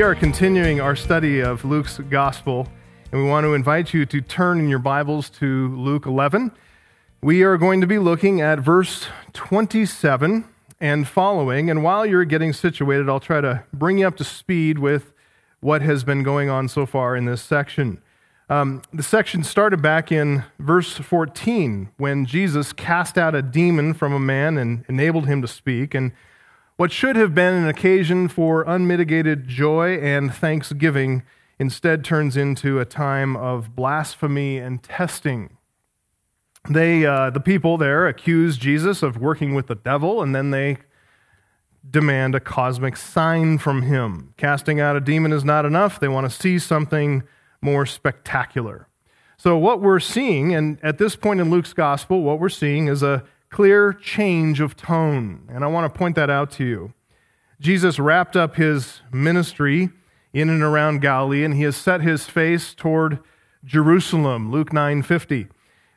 We are continuing our study of Luke's gospel, and we want to invite you to turn in your Bibles to Luke 11. We are going to be looking at verse 27 and following. And while you're getting situated, I'll try to bring you up to speed with what has been going on so far in this section. Um, the section started back in verse 14 when Jesus cast out a demon from a man and enabled him to speak. And what should have been an occasion for unmitigated joy and thanksgiving instead turns into a time of blasphemy and testing. They, uh, the people there accuse Jesus of working with the devil, and then they demand a cosmic sign from him. Casting out a demon is not enough. They want to see something more spectacular. So, what we're seeing, and at this point in Luke's gospel, what we're seeing is a clear change of tone. And I want to point that out to you. Jesus wrapped up his ministry in and around Galilee, and he has set his face toward Jerusalem, Luke 9:50,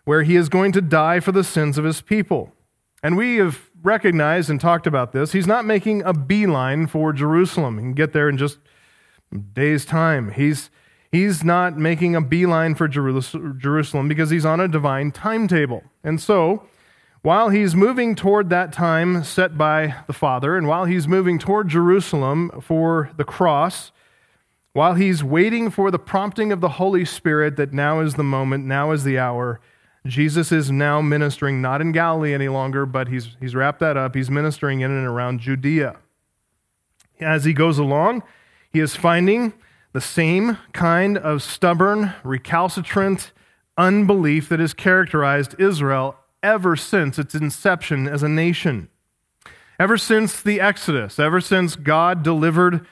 where he is going to die for the sins of his people. And we have recognized and talked about this. He's not making a beeline for Jerusalem. He can get there in just days' time. He's He's not making a beeline for Jerusalem because he's on a divine timetable. And so, while he's moving toward that time set by the Father, and while he's moving toward Jerusalem for the cross, while he's waiting for the prompting of the Holy Spirit that now is the moment, now is the hour, Jesus is now ministering not in Galilee any longer, but he's, he's wrapped that up. He's ministering in and around Judea. As he goes along, he is finding the same kind of stubborn, recalcitrant unbelief that has characterized Israel ever since its inception as a nation. Ever since the Exodus, ever since God delivered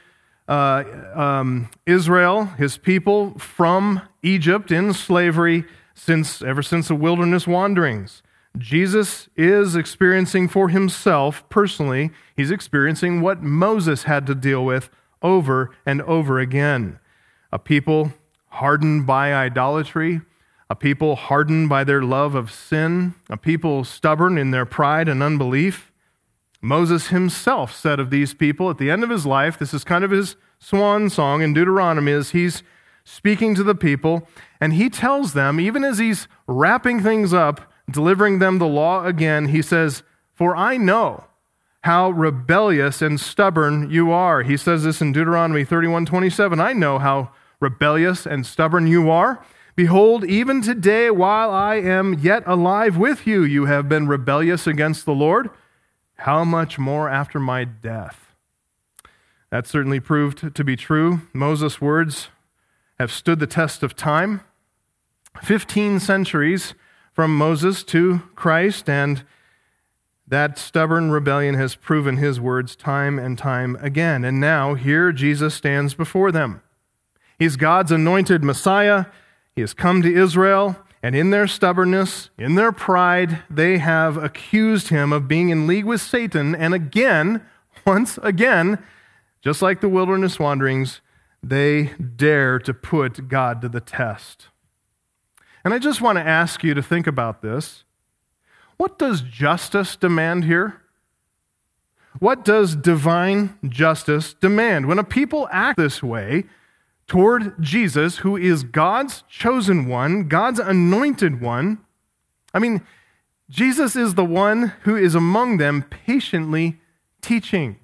uh, um, Israel, his people, from Egypt in slavery, since ever since the wilderness wanderings, Jesus is experiencing for himself personally, he's experiencing what Moses had to deal with over and over again. A people hardened by idolatry, a people hardened by their love of sin, a people stubborn in their pride and unbelief. Moses himself said of these people at the end of his life, this is kind of his swan song in Deuteronomy, is he's speaking to the people, and he tells them, even as he's wrapping things up, delivering them the law again, he says, For I know how rebellious and stubborn you are. He says this in Deuteronomy 31 27. I know how rebellious and stubborn you are. Behold, even today, while I am yet alive with you, you have been rebellious against the Lord. How much more after my death? That certainly proved to be true. Moses' words have stood the test of time. Fifteen centuries from Moses to Christ, and that stubborn rebellion has proven his words time and time again. And now, here Jesus stands before them. He's God's anointed Messiah. He has come to Israel, and in their stubbornness, in their pride, they have accused him of being in league with Satan. And again, once again, just like the wilderness wanderings, they dare to put God to the test. And I just want to ask you to think about this. What does justice demand here? What does divine justice demand? When a people act this way toward Jesus, who is God's chosen one, God's anointed one, I mean, Jesus is the one who is among them patiently teaching,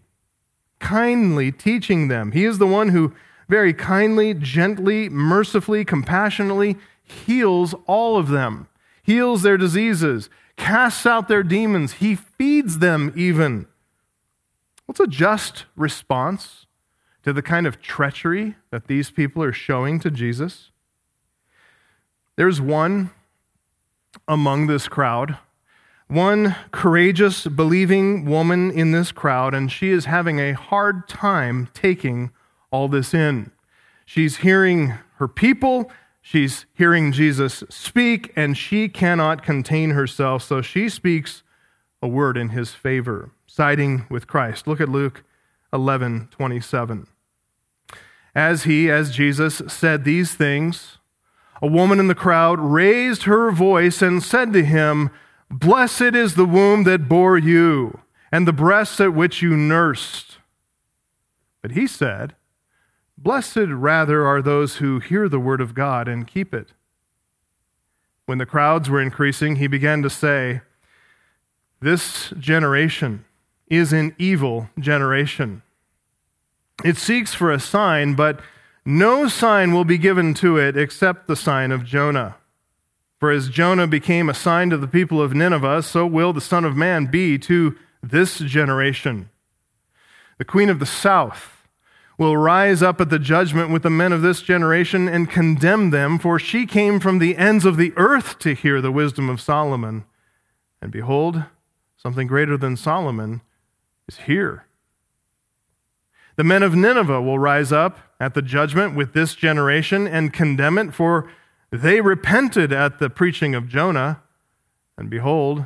kindly teaching them. He is the one who very kindly, gently, mercifully, compassionately heals all of them, heals their diseases, casts out their demons, he feeds them even. What's a just response to the kind of treachery that these people are showing to Jesus? There's one among this crowd, one courageous, believing woman in this crowd, and she is having a hard time taking all this in. She's hearing her people She's hearing Jesus speak, and she cannot contain herself, so she speaks a word in his favor, siding with Christ. Look at Luke 11 27. As he, as Jesus, said these things, a woman in the crowd raised her voice and said to him, Blessed is the womb that bore you, and the breasts at which you nursed. But he said, Blessed rather are those who hear the word of God and keep it. When the crowds were increasing, he began to say, This generation is an evil generation. It seeks for a sign, but no sign will be given to it except the sign of Jonah. For as Jonah became a sign to the people of Nineveh, so will the Son of Man be to this generation. The queen of the south will rise up at the judgment with the men of this generation and condemn them, for she came from the ends of the earth to hear the wisdom of Solomon. And behold, something greater than Solomon is here. The men of Nineveh will rise up at the judgment with this generation and condemn it, for they repented at the preaching of Jonah. And behold,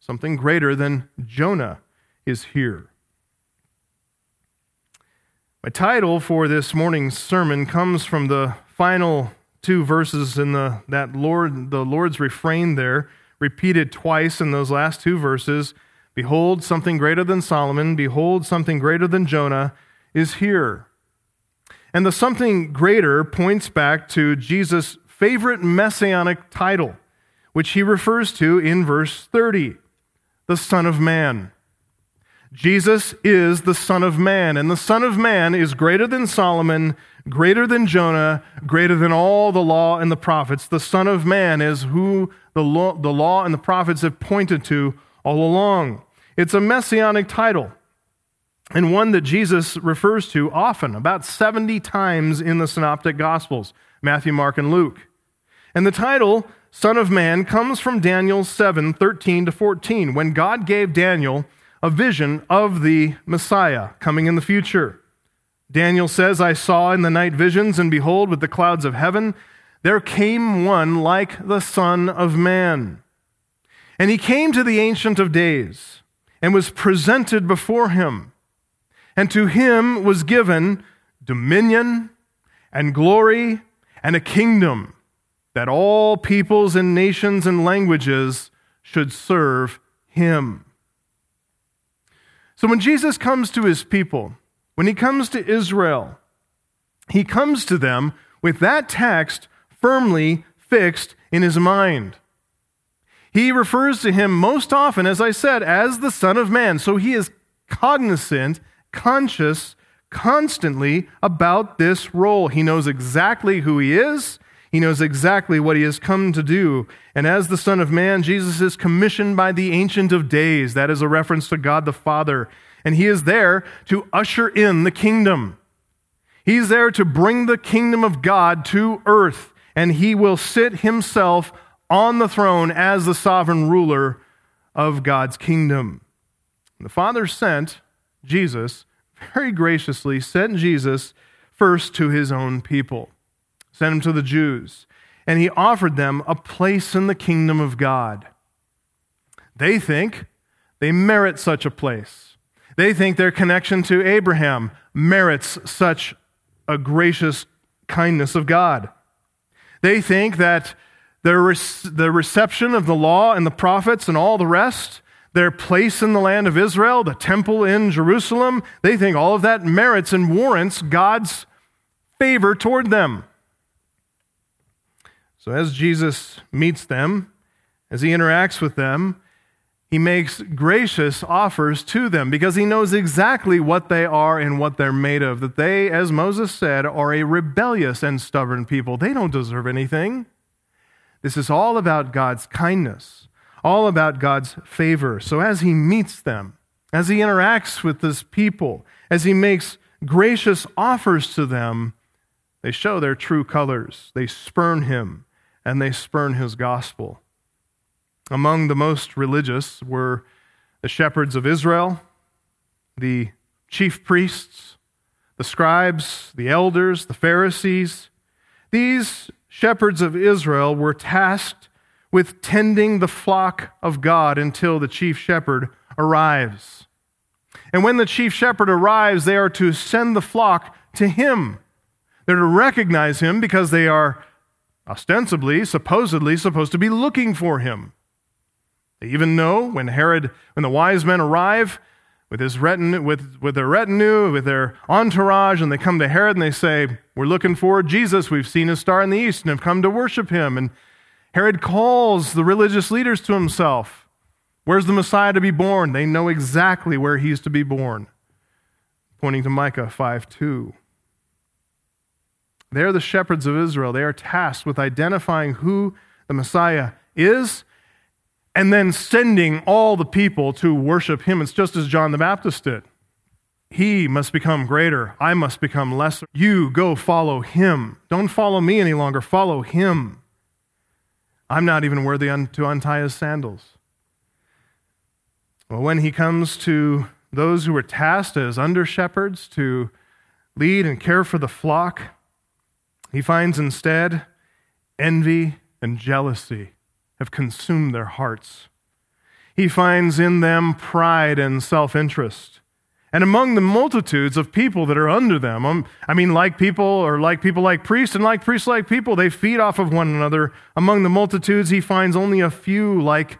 something greater than Jonah is here. My title for this morning's sermon comes from the final two verses in the that Lord the Lord's refrain there, repeated twice in those last two verses. Behold, something greater than Solomon, behold, something greater than Jonah is here. And the something greater points back to Jesus' favorite messianic title, which he refers to in verse 30 the Son of Man. Jesus is the Son of Man, and the Son of Man is greater than Solomon, greater than Jonah, greater than all the law and the prophets. The Son of Man is who the law, the law and the prophets have pointed to all along. It's a messianic title, and one that Jesus refers to often, about 70 times in the Synoptic Gospels Matthew, Mark, and Luke. And the title, Son of Man, comes from Daniel 7 13 to 14, when God gave Daniel a vision of the Messiah coming in the future. Daniel says, I saw in the night visions, and behold, with the clouds of heaven, there came one like the Son of Man. And he came to the Ancient of Days and was presented before him. And to him was given dominion and glory and a kingdom that all peoples and nations and languages should serve him. So when Jesus comes to his people, when he comes to Israel, he comes to them with that text firmly fixed in his mind. He refers to him most often, as I said, as the Son of Man. So he is cognizant, conscious, constantly about this role. He knows exactly who he is. He knows exactly what he has come to do. And as the Son of Man, Jesus is commissioned by the Ancient of Days. That is a reference to God the Father. And he is there to usher in the kingdom. He's there to bring the kingdom of God to earth. And he will sit himself on the throne as the sovereign ruler of God's kingdom. The Father sent Jesus, very graciously, sent Jesus first to his own people sent him to the Jews, and he offered them a place in the kingdom of God. They think they merit such a place. They think their connection to Abraham merits such a gracious kindness of God. They think that their, the reception of the law and the prophets and all the rest, their place in the land of Israel, the temple in Jerusalem, they think all of that merits and warrants God's favor toward them. So, as Jesus meets them, as he interacts with them, he makes gracious offers to them because he knows exactly what they are and what they're made of. That they, as Moses said, are a rebellious and stubborn people. They don't deserve anything. This is all about God's kindness, all about God's favor. So, as he meets them, as he interacts with this people, as he makes gracious offers to them, they show their true colors. They spurn him and they spurn his gospel. Among the most religious were the shepherds of Israel, the chief priests, the scribes, the elders, the Pharisees. These shepherds of Israel were tasked with tending the flock of God until the chief shepherd arrives. And when the chief shepherd arrives, they are to send the flock to him. They're to recognize him because they are ostensibly, supposedly supposed to be looking for him. They even know when Herod, when the wise men arrive, with his retinue, with, with their retinue, with their entourage, and they come to Herod and they say, We're looking for Jesus. We've seen his star in the east and have come to worship him. And Herod calls the religious leaders to himself. Where's the Messiah to be born? They know exactly where he's to be born. Pointing to Micah 5 2. They're the shepherds of Israel. They are tasked with identifying who the Messiah is and then sending all the people to worship him. It's just as John the Baptist did. He must become greater. I must become lesser. You go follow him. Don't follow me any longer. Follow him. I'm not even worthy to untie his sandals. Well, when he comes to those who were tasked as under shepherds to lead and care for the flock, he finds instead envy and jealousy have consumed their hearts. He finds in them pride and self interest. And among the multitudes of people that are under them, um, I mean, like people or like people like priests and like priests like people, they feed off of one another. Among the multitudes, he finds only a few like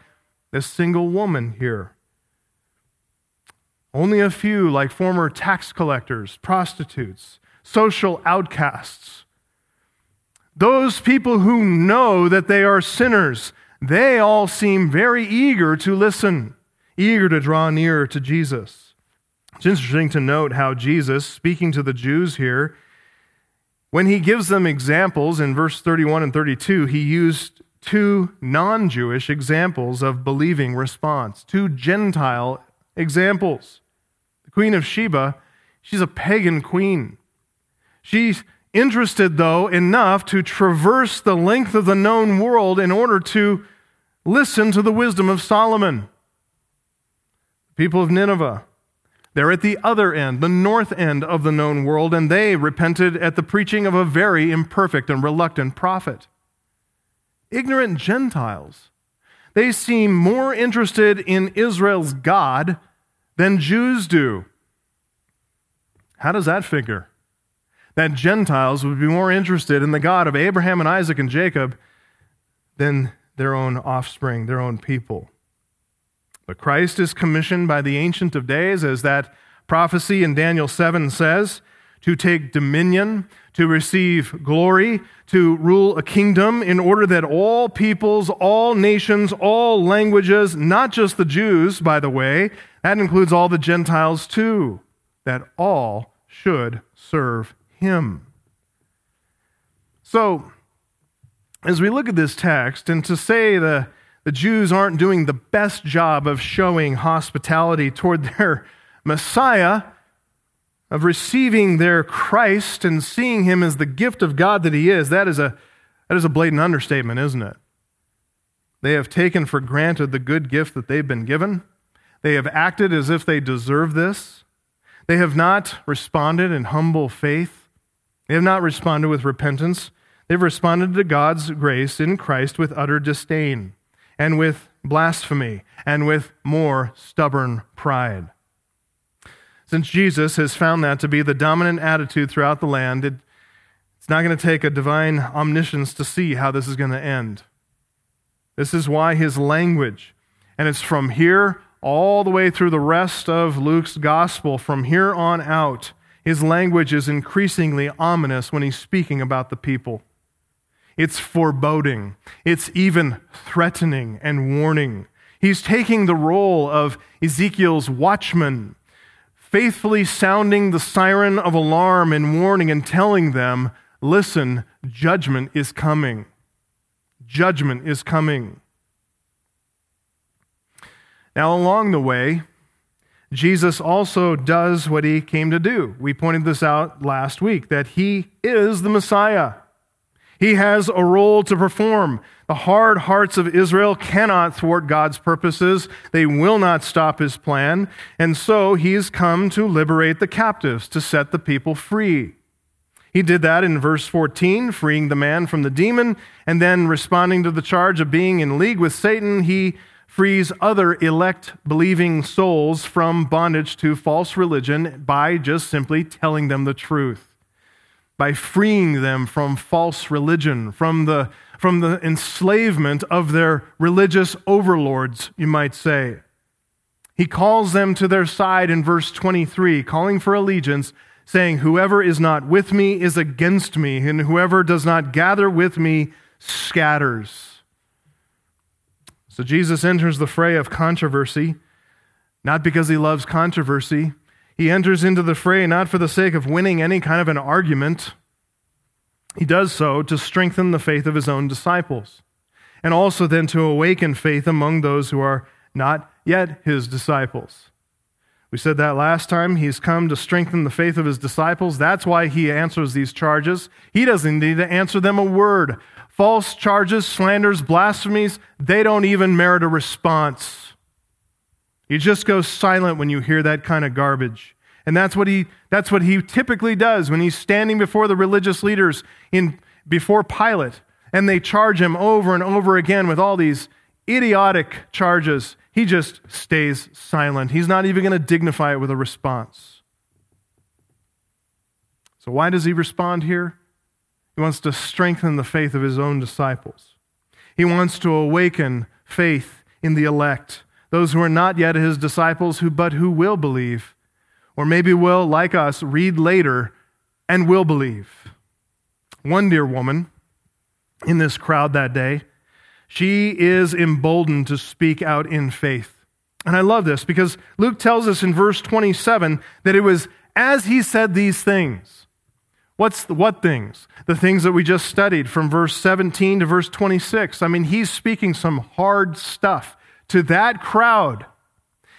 this single woman here. Only a few like former tax collectors, prostitutes, social outcasts. Those people who know that they are sinners they all seem very eager to listen, eager to draw near to Jesus. It's interesting to note how Jesus, speaking to the Jews here, when he gives them examples in verse 31 and 32, he used two non Jewish examples of believing response, two Gentile examples. The Queen of Sheba, she's a pagan queen. She's interested, though, enough to traverse the length of the known world in order to listen to the wisdom of Solomon. The people of Nineveh, they're at the other end, the north end of the known world, and they repented at the preaching of a very imperfect and reluctant prophet. Ignorant Gentiles, they seem more interested in Israel's God than Jews do. How does that figure? that Gentiles would be more interested in the God of Abraham and Isaac and Jacob than their own offspring, their own people. But Christ is commissioned by the Ancient of Days, as that prophecy in Daniel 7 says, to take dominion, to receive glory, to rule a kingdom, in order that all peoples, all nations, all languages, not just the Jews, by the way, that includes all the Gentiles too, that all should serve him. So, as we look at this text, and to say the, the Jews aren't doing the best job of showing hospitality toward their Messiah, of receiving their Christ and seeing him as the gift of God that he is, that is a, that is a blatant understatement, isn't it? They have taken for granted the good gift that they've been given. They have acted as if they deserve this. They have not responded in humble faith. They have not responded with repentance. They've responded to God's grace in Christ with utter disdain and with blasphemy and with more stubborn pride. Since Jesus has found that to be the dominant attitude throughout the land, it, it's not going to take a divine omniscience to see how this is going to end. This is why his language, and it's from here all the way through the rest of Luke's gospel, from here on out, his language is increasingly ominous when he's speaking about the people. It's foreboding, it's even threatening and warning. He's taking the role of Ezekiel's watchman, faithfully sounding the siren of alarm and warning and telling them, listen, judgment is coming. Judgment is coming. Now, along the way, Jesus also does what he came to do. We pointed this out last week that he is the Messiah. He has a role to perform. The hard hearts of Israel cannot thwart God's purposes. They will not stop his plan. And so he's come to liberate the captives, to set the people free. He did that in verse 14, freeing the man from the demon, and then responding to the charge of being in league with Satan, he frees other elect believing souls from bondage to false religion by just simply telling them the truth, by freeing them from false religion, from the, from the enslavement of their religious overlords, you might say. He calls them to their side in verse 23, calling for allegiance, saying, Whoever is not with me is against me, and whoever does not gather with me scatters. So Jesus enters the fray of controversy, not because he loves controversy. He enters into the fray not for the sake of winning any kind of an argument. He does so to strengthen the faith of his own disciples, and also then to awaken faith among those who are not yet his disciples. We said that last time. He's come to strengthen the faith of his disciples. That's why he answers these charges. He doesn't need to answer them a word. False charges, slanders, blasphemies, they don't even merit a response. You just go silent when you hear that kind of garbage. And that's what he, that's what he typically does when he's standing before the religious leaders in, before Pilate. And they charge him over and over again with all these idiotic charges. He just stays silent. He's not even going to dignify it with a response. So, why does he respond here? He wants to strengthen the faith of his own disciples. He wants to awaken faith in the elect, those who are not yet his disciples, who, but who will believe or maybe will, like us, read later and will believe. One dear woman in this crowd that day, she is emboldened to speak out in faith. And I love this because Luke tells us in verse 27 that it was as he said these things. What's the, what things? The things that we just studied from verse 17 to verse 26. I mean, he's speaking some hard stuff to that crowd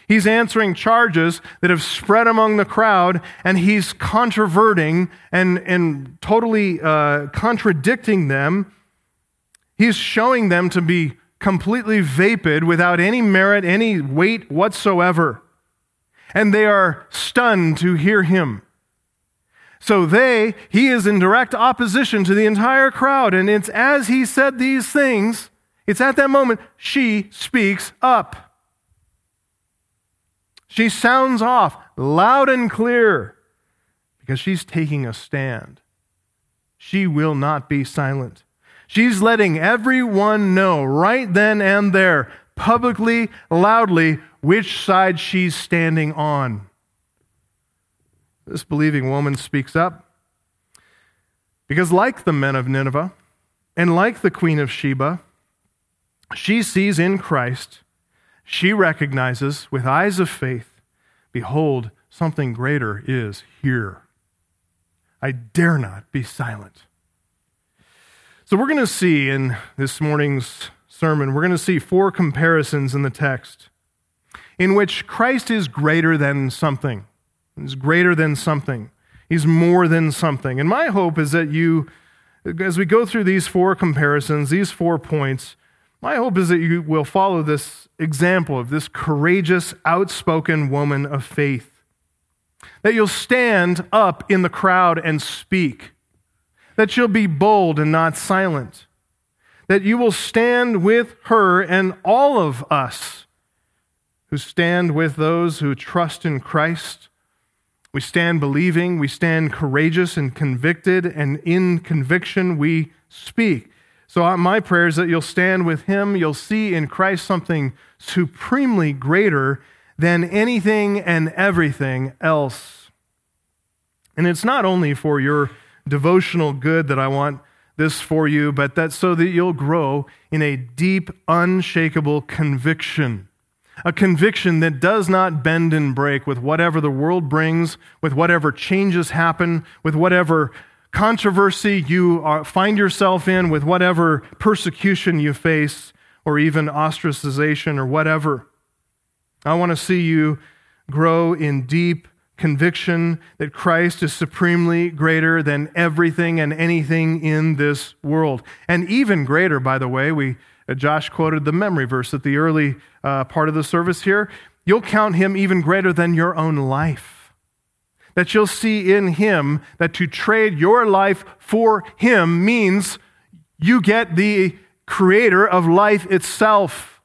He's answering charges that have spread among the crowd, and he's controverting and, and totally uh, contradicting them. He's showing them to be completely vapid without any merit, any weight whatsoever. And they are stunned to hear him. So they, he is in direct opposition to the entire crowd. And it's as he said these things, it's at that moment she speaks up. She sounds off loud and clear because she's taking a stand. She will not be silent. She's letting everyone know right then and there, publicly, loudly, which side she's standing on. This believing woman speaks up because, like the men of Nineveh and like the queen of Sheba, she sees in Christ she recognizes with eyes of faith, Behold, something greater is here. I dare not be silent. So, we're going to see in this morning's sermon, we're going to see four comparisons in the text in which Christ is greater than something. He's greater than something. He's more than something. And my hope is that you, as we go through these four comparisons, these four points, my hope is that you will follow this example of this courageous, outspoken woman of faith. That you'll stand up in the crowd and speak. That you'll be bold and not silent. That you will stand with her and all of us who stand with those who trust in Christ. We stand believing, we stand courageous and convicted, and in conviction we speak. So, my prayer is that you'll stand with him. You'll see in Christ something supremely greater than anything and everything else. And it's not only for your devotional good that I want this for you, but that so that you'll grow in a deep, unshakable conviction. A conviction that does not bend and break with whatever the world brings, with whatever changes happen, with whatever controversy you are, find yourself in, with whatever persecution you face, or even ostracization or whatever. I want to see you grow in deep conviction that Christ is supremely greater than everything and anything in this world. And even greater, by the way, we uh, Josh quoted the memory verse at the early uh, part of the service here. You'll count him even greater than your own life that you'll see in Him that to trade your life for Him means you get the creator of life itself.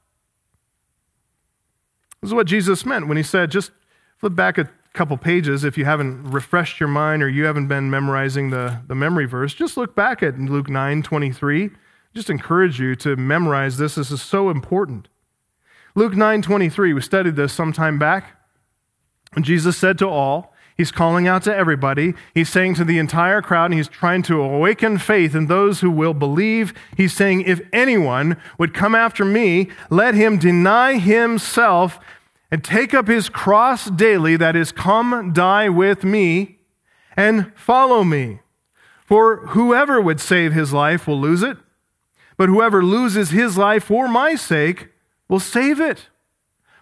This is what Jesus meant when He said, just flip back a couple pages if you haven't refreshed your mind or you haven't been memorizing the, the memory verse. Just look back at Luke 9 23. Just encourage you to memorize this. This is so important. Luke 9:23, we studied this some time back. And Jesus said to all, He's calling out to everybody. He's saying to the entire crowd, and he's trying to awaken faith in those who will believe. He's saying, If anyone would come after me, let him deny himself and take up his cross daily, that is, come die with me and follow me. For whoever would save his life will lose it, but whoever loses his life for my sake will save it.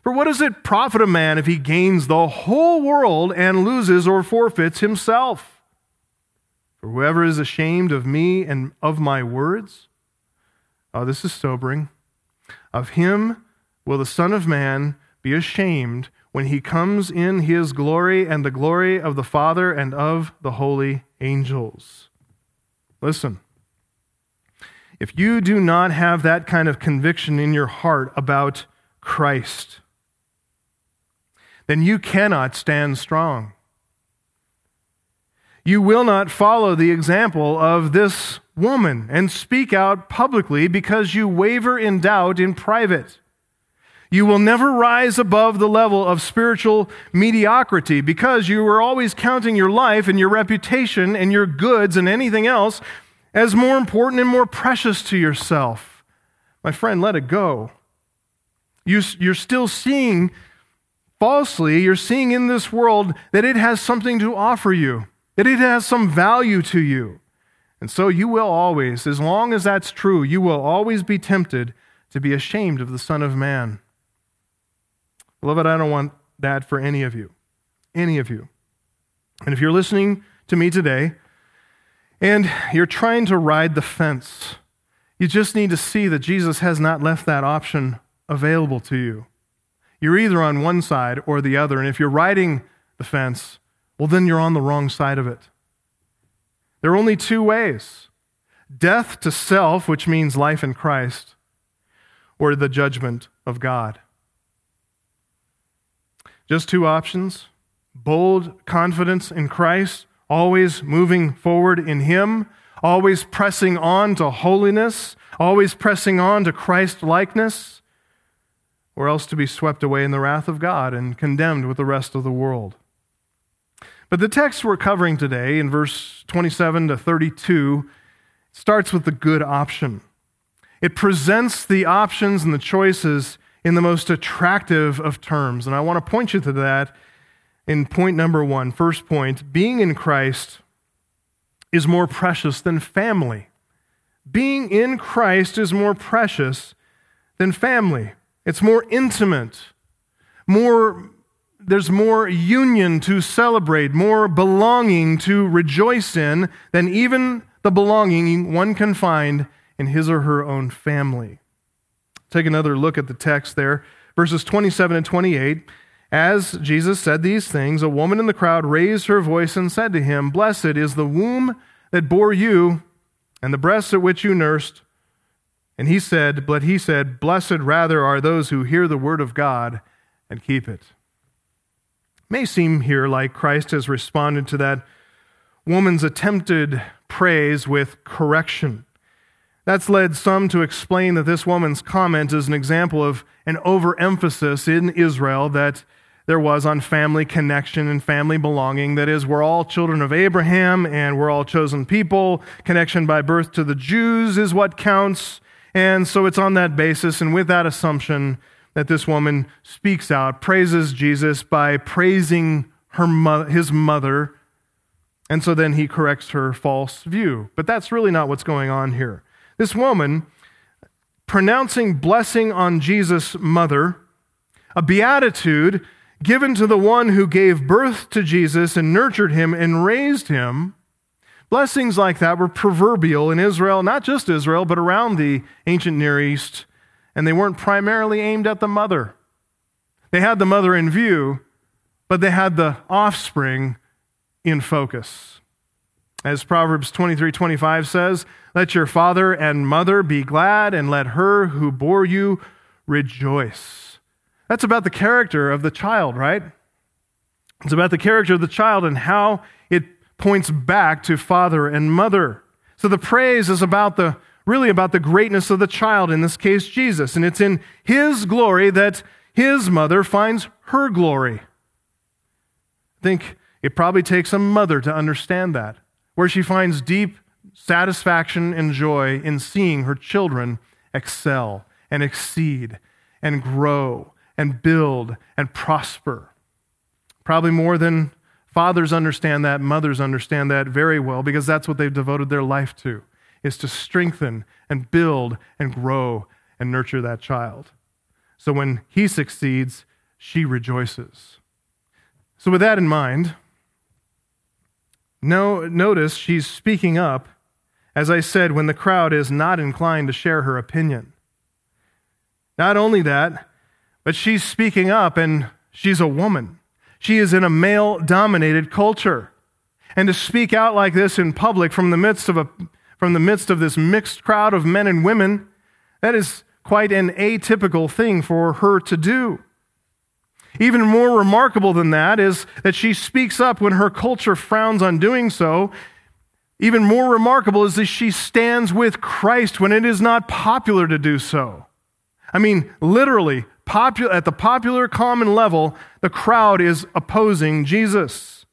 For what does it profit a man if he gains the whole world and loses or forfeits himself? For whoever is ashamed of me and of my words, oh, this is sobering, of him will the Son of Man be ashamed when he comes in his glory and the glory of the Father and of the holy angels. Listen. If you do not have that kind of conviction in your heart about Christ, then you cannot stand strong. You will not follow the example of this woman and speak out publicly because you waver in doubt in private. You will never rise above the level of spiritual mediocrity because you are always counting your life and your reputation and your goods and anything else as more important and more precious to yourself. My friend, let it go. You, are still seeing falsely, you're seeing in this world that it has something to offer you, that it has some value to you. And so you will always, as long as that's true, you will always be tempted to be ashamed of the Son of Man. Beloved, I don't want that for any of you. Any of you. And if you're listening to me today and you're trying to ride the fence, you just need to see that Jesus has not left that option available to you. You're either on one side or the other. And if you're riding the fence, well, then you're on the wrong side of it. There are only two ways death to self, which means life in Christ, or the judgment of God. Just two options bold confidence in Christ, always moving forward in Him, always pressing on to holiness, always pressing on to Christ likeness or else to be swept away in the wrath of God and condemned with the rest of the world. But the text we're covering today, in verse 27 to 32, starts with the good option. It presents the options and the choices in the most attractive of terms. And I want to point you to that in point number one. First point being in Christ is more precious than family. Being in Christ is more precious than family. It's more intimate, more there's more union to celebrate, more belonging to rejoice in than even the belonging one can find in his or her own family. Take another look at the text there, verses 27 and 28. As Jesus said these things, a woman in the crowd raised her voice and said to him, Blessed is the womb that bore you, and the breasts at which you nursed. And he said, but he said, Blessed rather are those who hear the word of God and keep it. it. May seem here like Christ has responded to that woman's attempted praise with correction. That's led some to explain that this woman's comment is an example of an overemphasis in Israel that there was on family connection and family belonging. That is, we're all children of Abraham and we're all chosen people. Connection by birth to the Jews is what counts. And so it's on that basis and with that assumption that this woman speaks out, praises Jesus by praising her mo- his mother. And so then he corrects her false view. But that's really not what's going on here. This woman, pronouncing blessing on Jesus' mother, a beatitude given to the one who gave birth to Jesus and nurtured him and raised him, Blessings like that were proverbial in Israel, not just Israel, but around the ancient Near East, and they weren't primarily aimed at the mother. They had the mother in view, but they had the offspring in focus. As Proverbs 23 25 says, Let your father and mother be glad, and let her who bore you rejoice. That's about the character of the child, right? It's about the character of the child and how it points back to father and mother. So the praise is about the really about the greatness of the child, in this case, Jesus. And it's in his glory that his mother finds her glory. I think it probably takes a mother to understand that, where she finds deep satisfaction and joy in seeing her children excel and exceed and grow and build and prosper. Probably more than fathers understand that, mothers understand that very well because that's what they've devoted their life to is to strengthen and build and grow and nurture that child. So when he succeeds, she rejoices. So with that in mind, no, notice she's speaking up, as I said, when the crowd is not inclined to share her opinion. Not only that, but she's speaking up and she's a woman. She is in a male dominated culture. And to speak out like this in public from the midst of a from the midst of this mixed crowd of men and women, that is quite an atypical thing for her to do. Even more remarkable than that is that she speaks up when her culture frowns on doing so. Even more remarkable is that she stands with Christ when it is not popular to do so. I mean, literally, popu- at the popular common level, the crowd is opposing Jesus.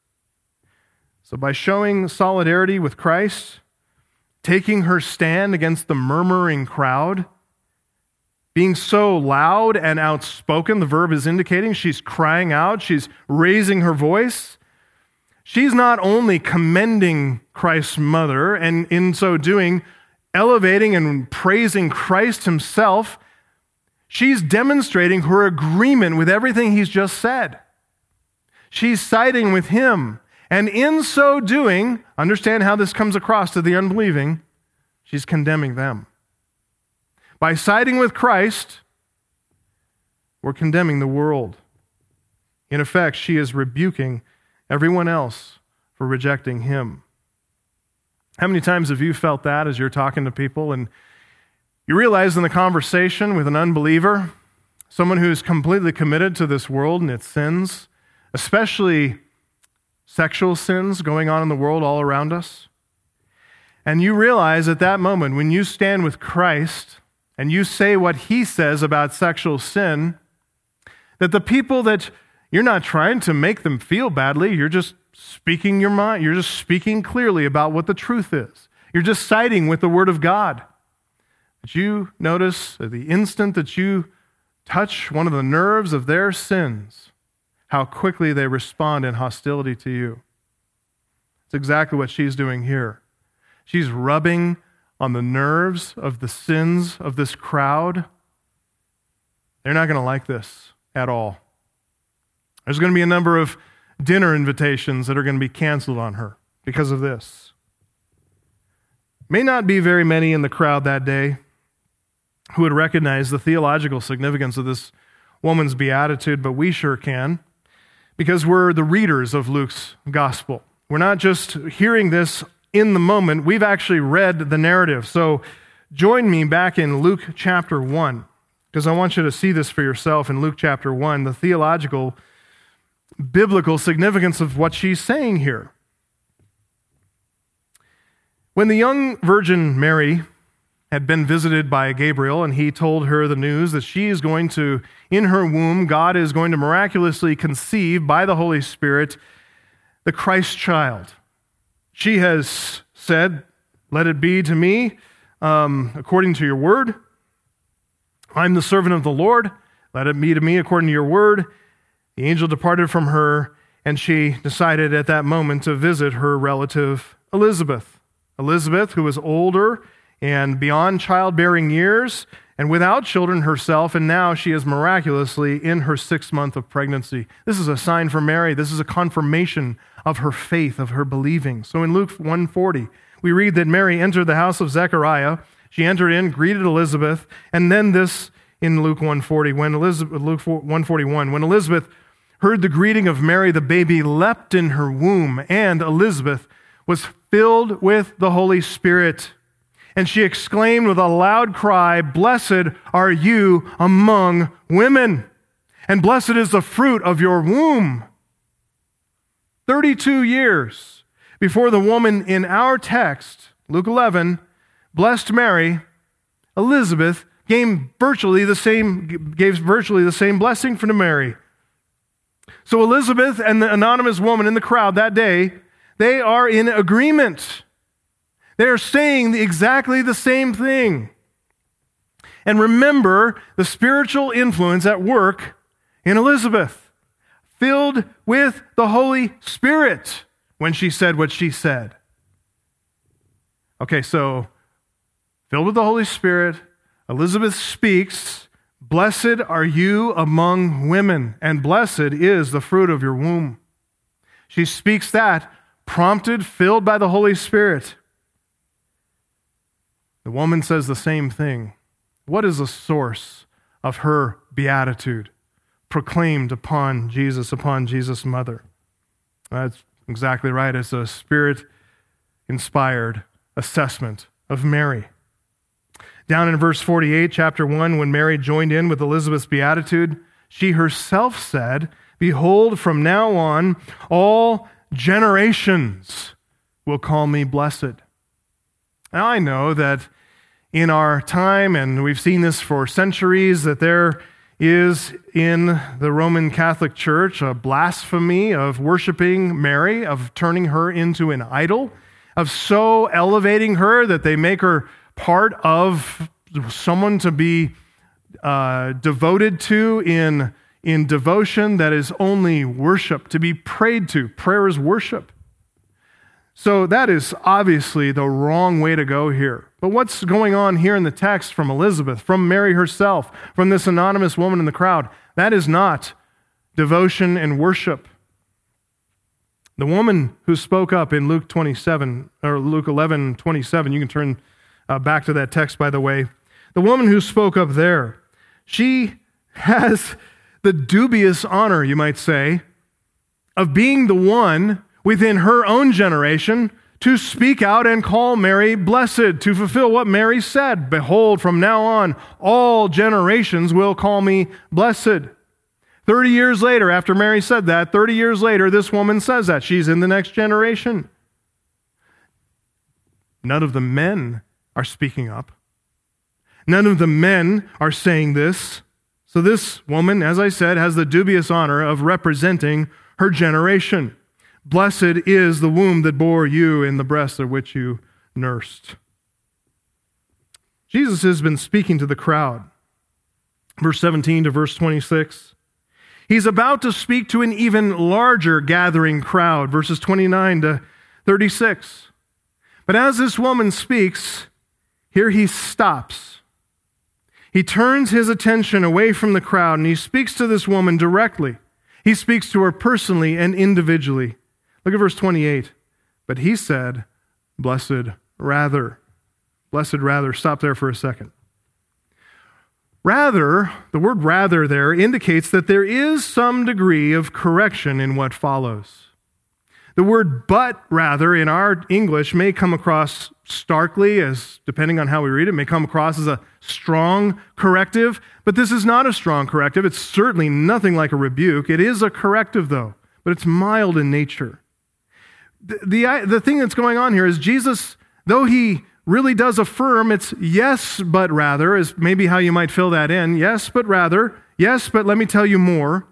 So, by showing solidarity with Christ, taking her stand against the murmuring crowd, being so loud and outspoken, the verb is indicating she's crying out, she's raising her voice. She's not only commending Christ's mother, and in so doing, elevating and praising Christ himself, she's demonstrating her agreement with everything he's just said. She's siding with him and in so doing, understand how this comes across to the unbelieving, she's condemning them. By siding with Christ, we're condemning the world. In effect, she is rebuking everyone else for rejecting him. How many times have you felt that as you're talking to people and you realize in the conversation with an unbeliever, someone who's completely committed to this world and its sins, especially sexual sins going on in the world all around us. And you realize at that moment, when you stand with Christ and you say what he says about sexual sin, that the people that you're not trying to make them feel badly, you're just speaking your mind, you're just speaking clearly about what the truth is. You're just siding with the Word of God. But you notice at the instant that you touch one of the nerves of their sins, how quickly they respond in hostility to you. It's exactly what she's doing here. She's rubbing on the nerves of the sins of this crowd. They're not going to like this at all. There's going to be a number of dinner invitations that are going to be canceled on her because of this. May not be very many in the crowd that day who would recognize the theological significance of this woman's beatitude, but we sure can because we're the readers of Luke's gospel. We're not just hearing this in the moment, we've actually read the narrative. So join me back in Luke chapter 1, because I want you to see this for yourself in Luke chapter 1, the theological, biblical significance of what she's saying here. When the young Virgin Mary had been visited by Gabriel, and he told her the news that she is going to, in her womb, God is going to miraculously conceive by the Holy Spirit the Christ child. She has said, Let it be to me um, according to your word. I'm the servant of the Lord. Let it be to me according to your word. The angel departed from her, and she decided at that moment to visit her relative Elizabeth. Elizabeth, who was older, and beyond childbearing years and without children herself, and now she is miraculously in her sixth month of pregnancy. This is a sign for Mary. This is a confirmation of her faith, of her believing. So in Luke 140, we read that Mary entered the house of Zechariah. She entered in, greeted Elizabeth, and then this in Luke 140, when Elizabeth, Luke 141, when Elizabeth heard the greeting of Mary, the baby leapt in her womb, and Elizabeth was filled with the Holy Spirit. And she exclaimed with a loud cry, Blessed are you among women, and blessed is the fruit of your womb. 32 years before the woman in our text, Luke 11, blessed Mary, Elizabeth gave virtually the same, gave virtually the same blessing for Mary. So Elizabeth and the anonymous woman in the crowd that day, they are in agreement. They are saying exactly the same thing. And remember the spiritual influence at work in Elizabeth, filled with the Holy Spirit when she said what she said. Okay, so filled with the Holy Spirit, Elizabeth speaks, Blessed are you among women, and blessed is the fruit of your womb. She speaks that, prompted, filled by the Holy Spirit. The woman says the same thing. What is the source of her beatitude proclaimed upon Jesus, upon Jesus' mother? That's exactly right. It's a spirit inspired assessment of Mary. Down in verse 48, chapter 1, when Mary joined in with Elizabeth's beatitude, she herself said, Behold, from now on, all generations will call me blessed. Now, I know that in our time, and we've seen this for centuries, that there is in the Roman Catholic Church a blasphemy of worshiping Mary, of turning her into an idol, of so elevating her that they make her part of someone to be uh, devoted to in, in devotion that is only worship, to be prayed to. Prayer is worship. So that is obviously the wrong way to go here. But what's going on here in the text from Elizabeth, from Mary herself, from this anonymous woman in the crowd? That is not devotion and worship. The woman who spoke up in Luke 27, or Luke 11, 27, you can turn uh, back to that text, by the way. The woman who spoke up there, she has the dubious honor, you might say, of being the one within her own generation to speak out and call Mary blessed, to fulfill what Mary said Behold, from now on, all generations will call me blessed. 30 years later, after Mary said that, 30 years later, this woman says that. She's in the next generation. None of the men are speaking up. None of the men are saying this. So, this woman, as I said, has the dubious honor of representing her generation. Blessed is the womb that bore you and the breast of which you nursed. Jesus has been speaking to the crowd. Verse 17 to verse 26. He's about to speak to an even larger gathering crowd, verses 29 to 36. But as this woman speaks, here he stops. He turns his attention away from the crowd and he speaks to this woman directly. He speaks to her personally and individually. Look at verse 28. But he said, Blessed rather. Blessed rather. Stop there for a second. Rather, the word rather there indicates that there is some degree of correction in what follows. The word but rather in our English may come across starkly, as depending on how we read it, may come across as a strong corrective, but this is not a strong corrective. It's certainly nothing like a rebuke. It is a corrective, though, but it's mild in nature. The, the, thing that's going on here is Jesus, though he really does affirm it's yes, but rather, is maybe how you might fill that in. Yes, but rather. Yes, but let me tell you more.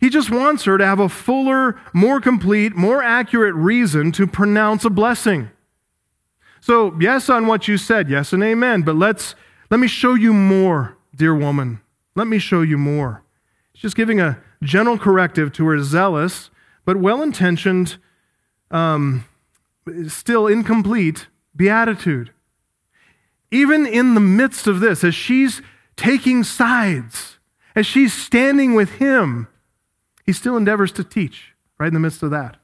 He just wants her to have a fuller, more complete, more accurate reason to pronounce a blessing. So, yes, on what you said, yes and amen, but let's let me show you more, dear woman. Let me show you more. She's just giving a general corrective to her zealous but well intentioned, um, still incomplete beatitude. Even in the midst of this, as she's taking sides, as she's standing with him, he still endeavors to teach right in the midst of that.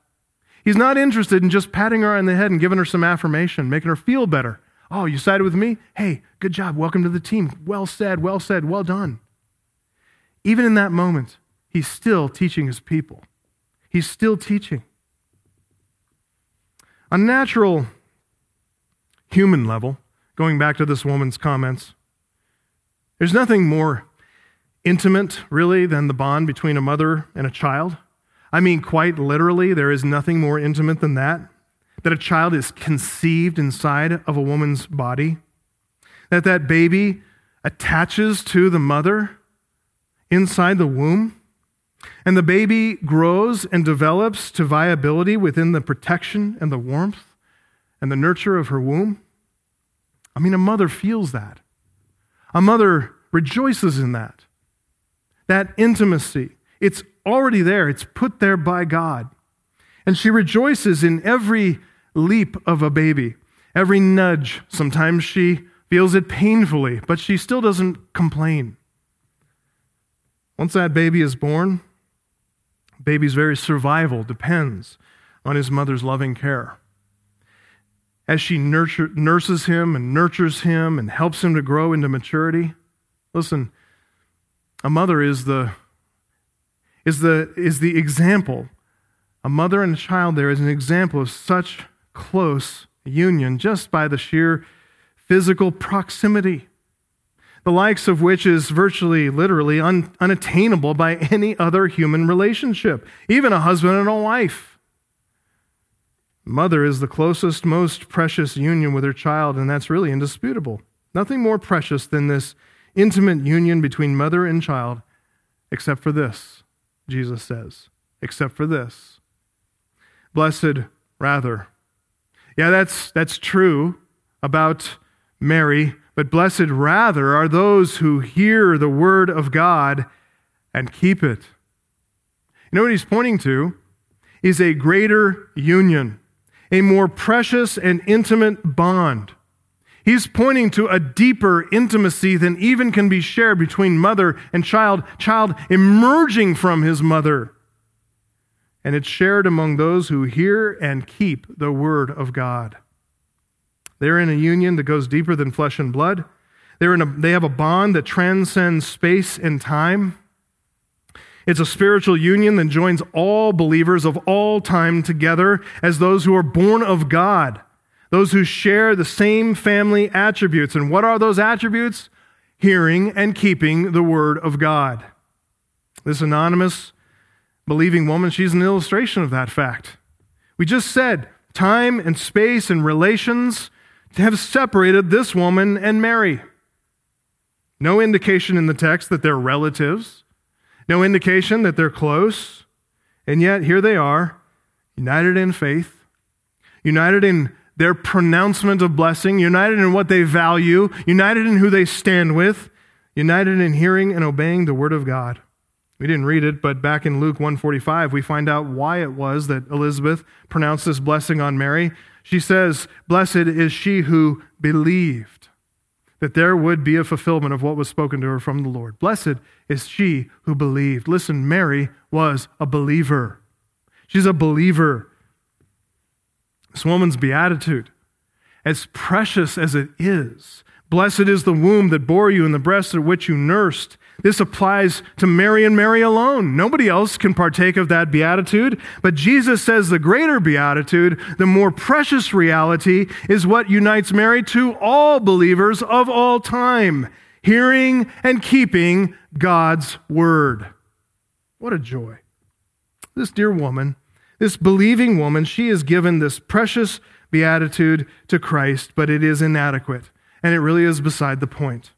He's not interested in just patting her on the head and giving her some affirmation, making her feel better. Oh, you sided with me? Hey, good job. Welcome to the team. Well said, well said, well done. Even in that moment, he's still teaching his people. He's still teaching. On a natural human level, going back to this woman's comments, there's nothing more intimate, really, than the bond between a mother and a child. I mean, quite literally, there is nothing more intimate than that. That a child is conceived inside of a woman's body. that that baby attaches to the mother inside the womb. And the baby grows and develops to viability within the protection and the warmth and the nurture of her womb. I mean, a mother feels that. A mother rejoices in that. That intimacy, it's already there, it's put there by God. And she rejoices in every leap of a baby, every nudge. Sometimes she feels it painfully, but she still doesn't complain. Once that baby is born, baby's very survival depends on his mother's loving care. As she nurture, nurses him and nurtures him and helps him to grow into maturity, listen, a mother is the, is the, is the example. A mother and a child there is an example of such close union just by the sheer physical proximity, the likes of which is virtually, literally un- unattainable by any other human relationship, even a husband and a wife. Mother is the closest, most precious union with her child, and that's really indisputable. Nothing more precious than this intimate union between mother and child, except for this, Jesus says, except for this. Blessed, rather. Yeah, that's, that's true about Mary, but blessed rather are those who hear the word of God and keep it. You know what he's pointing to? Is a greater union, a more precious and intimate bond. He's pointing to a deeper intimacy than even can be shared between mother and child, child emerging from his mother. And it's shared among those who hear and keep the word of God. They're in a union that goes deeper than flesh and blood. They're in a, they have a bond that transcends space and time. It's a spiritual union that joins all believers of all time together as those who are born of God, those who share the same family attributes. And what are those attributes? Hearing and keeping the word of God. This anonymous believing woman, she's an illustration of that fact. We just said time and space and relations have separated this woman and Mary. No indication in the text that they're relatives, no indication that they're close, and yet here they are, united in faith, united in their pronouncement of blessing, united in what they value, united in who they stand with, united in hearing and obeying the word of God. We didn't read it, but back in Luke 145, we find out why it was that Elizabeth pronounced this blessing on Mary. She says, Blessed is she who believed that there would be a fulfillment of what was spoken to her from the Lord. Blessed is she who believed. Listen, Mary was a believer. She's a believer. This woman's beatitude, as precious as it is, blessed is the womb that bore you and the breast at which you nursed. This applies to Mary and Mary alone. Nobody else can partake of that beatitude. But Jesus says the greater beatitude, the more precious reality, is what unites Mary to all believers of all time, hearing and keeping God's word. What a joy. This dear woman, this believing woman, she is given this precious beatitude to Christ, but it is inadequate, and it really is beside the point.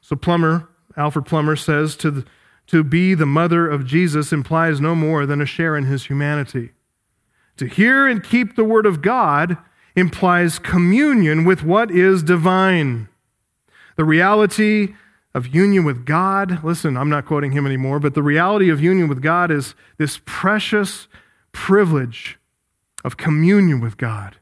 So, Plummer Alfred Plummer says, to, the, to be the mother of Jesus implies no more than a share in his humanity. To hear and keep the word of God implies communion with what is divine. The reality of union with God, listen, I'm not quoting him anymore, but the reality of union with God is this precious privilege of communion with God.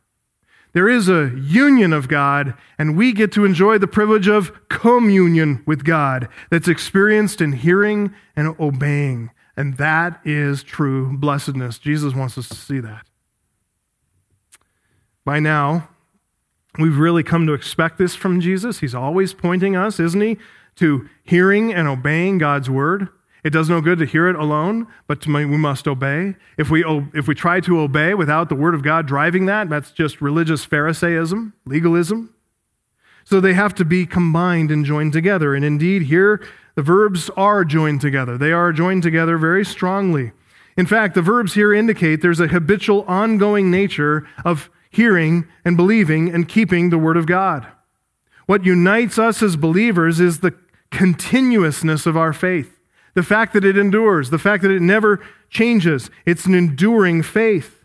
There is a union of God, and we get to enjoy the privilege of communion with God that's experienced in hearing and obeying. And that is true blessedness. Jesus wants us to see that. By now, we've really come to expect this from Jesus. He's always pointing us, isn't he, to hearing and obeying God's word. It does no good to hear it alone, but we must obey. If we, if we try to obey without the Word of God driving that, that's just religious Pharisaism, legalism. So they have to be combined and joined together. And indeed, here the verbs are joined together. They are joined together very strongly. In fact, the verbs here indicate there's a habitual, ongoing nature of hearing and believing and keeping the Word of God. What unites us as believers is the continuousness of our faith, the fact that it endures, the fact that it never changes. It's an enduring faith.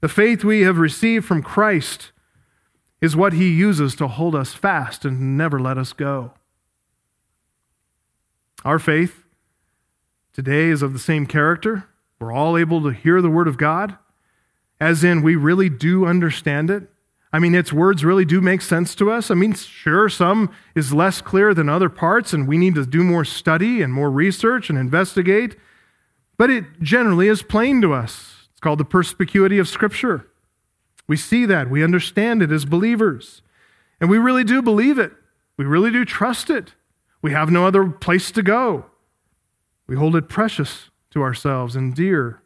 The faith we have received from Christ is what he uses to hold us fast and never let us go. Our faith today is of the same character. We're all able to hear the Word of God, as in, we really do understand it. I mean, its words really do make sense to us. I mean, sure, some is less clear than other parts, and we need to do more study and more research and investigate, but it generally is plain to us. It's called the perspicuity of Scripture. We see that, we understand it as believers, and we really do believe it. We really do trust it. We have no other place to go. We hold it precious to ourselves and dear.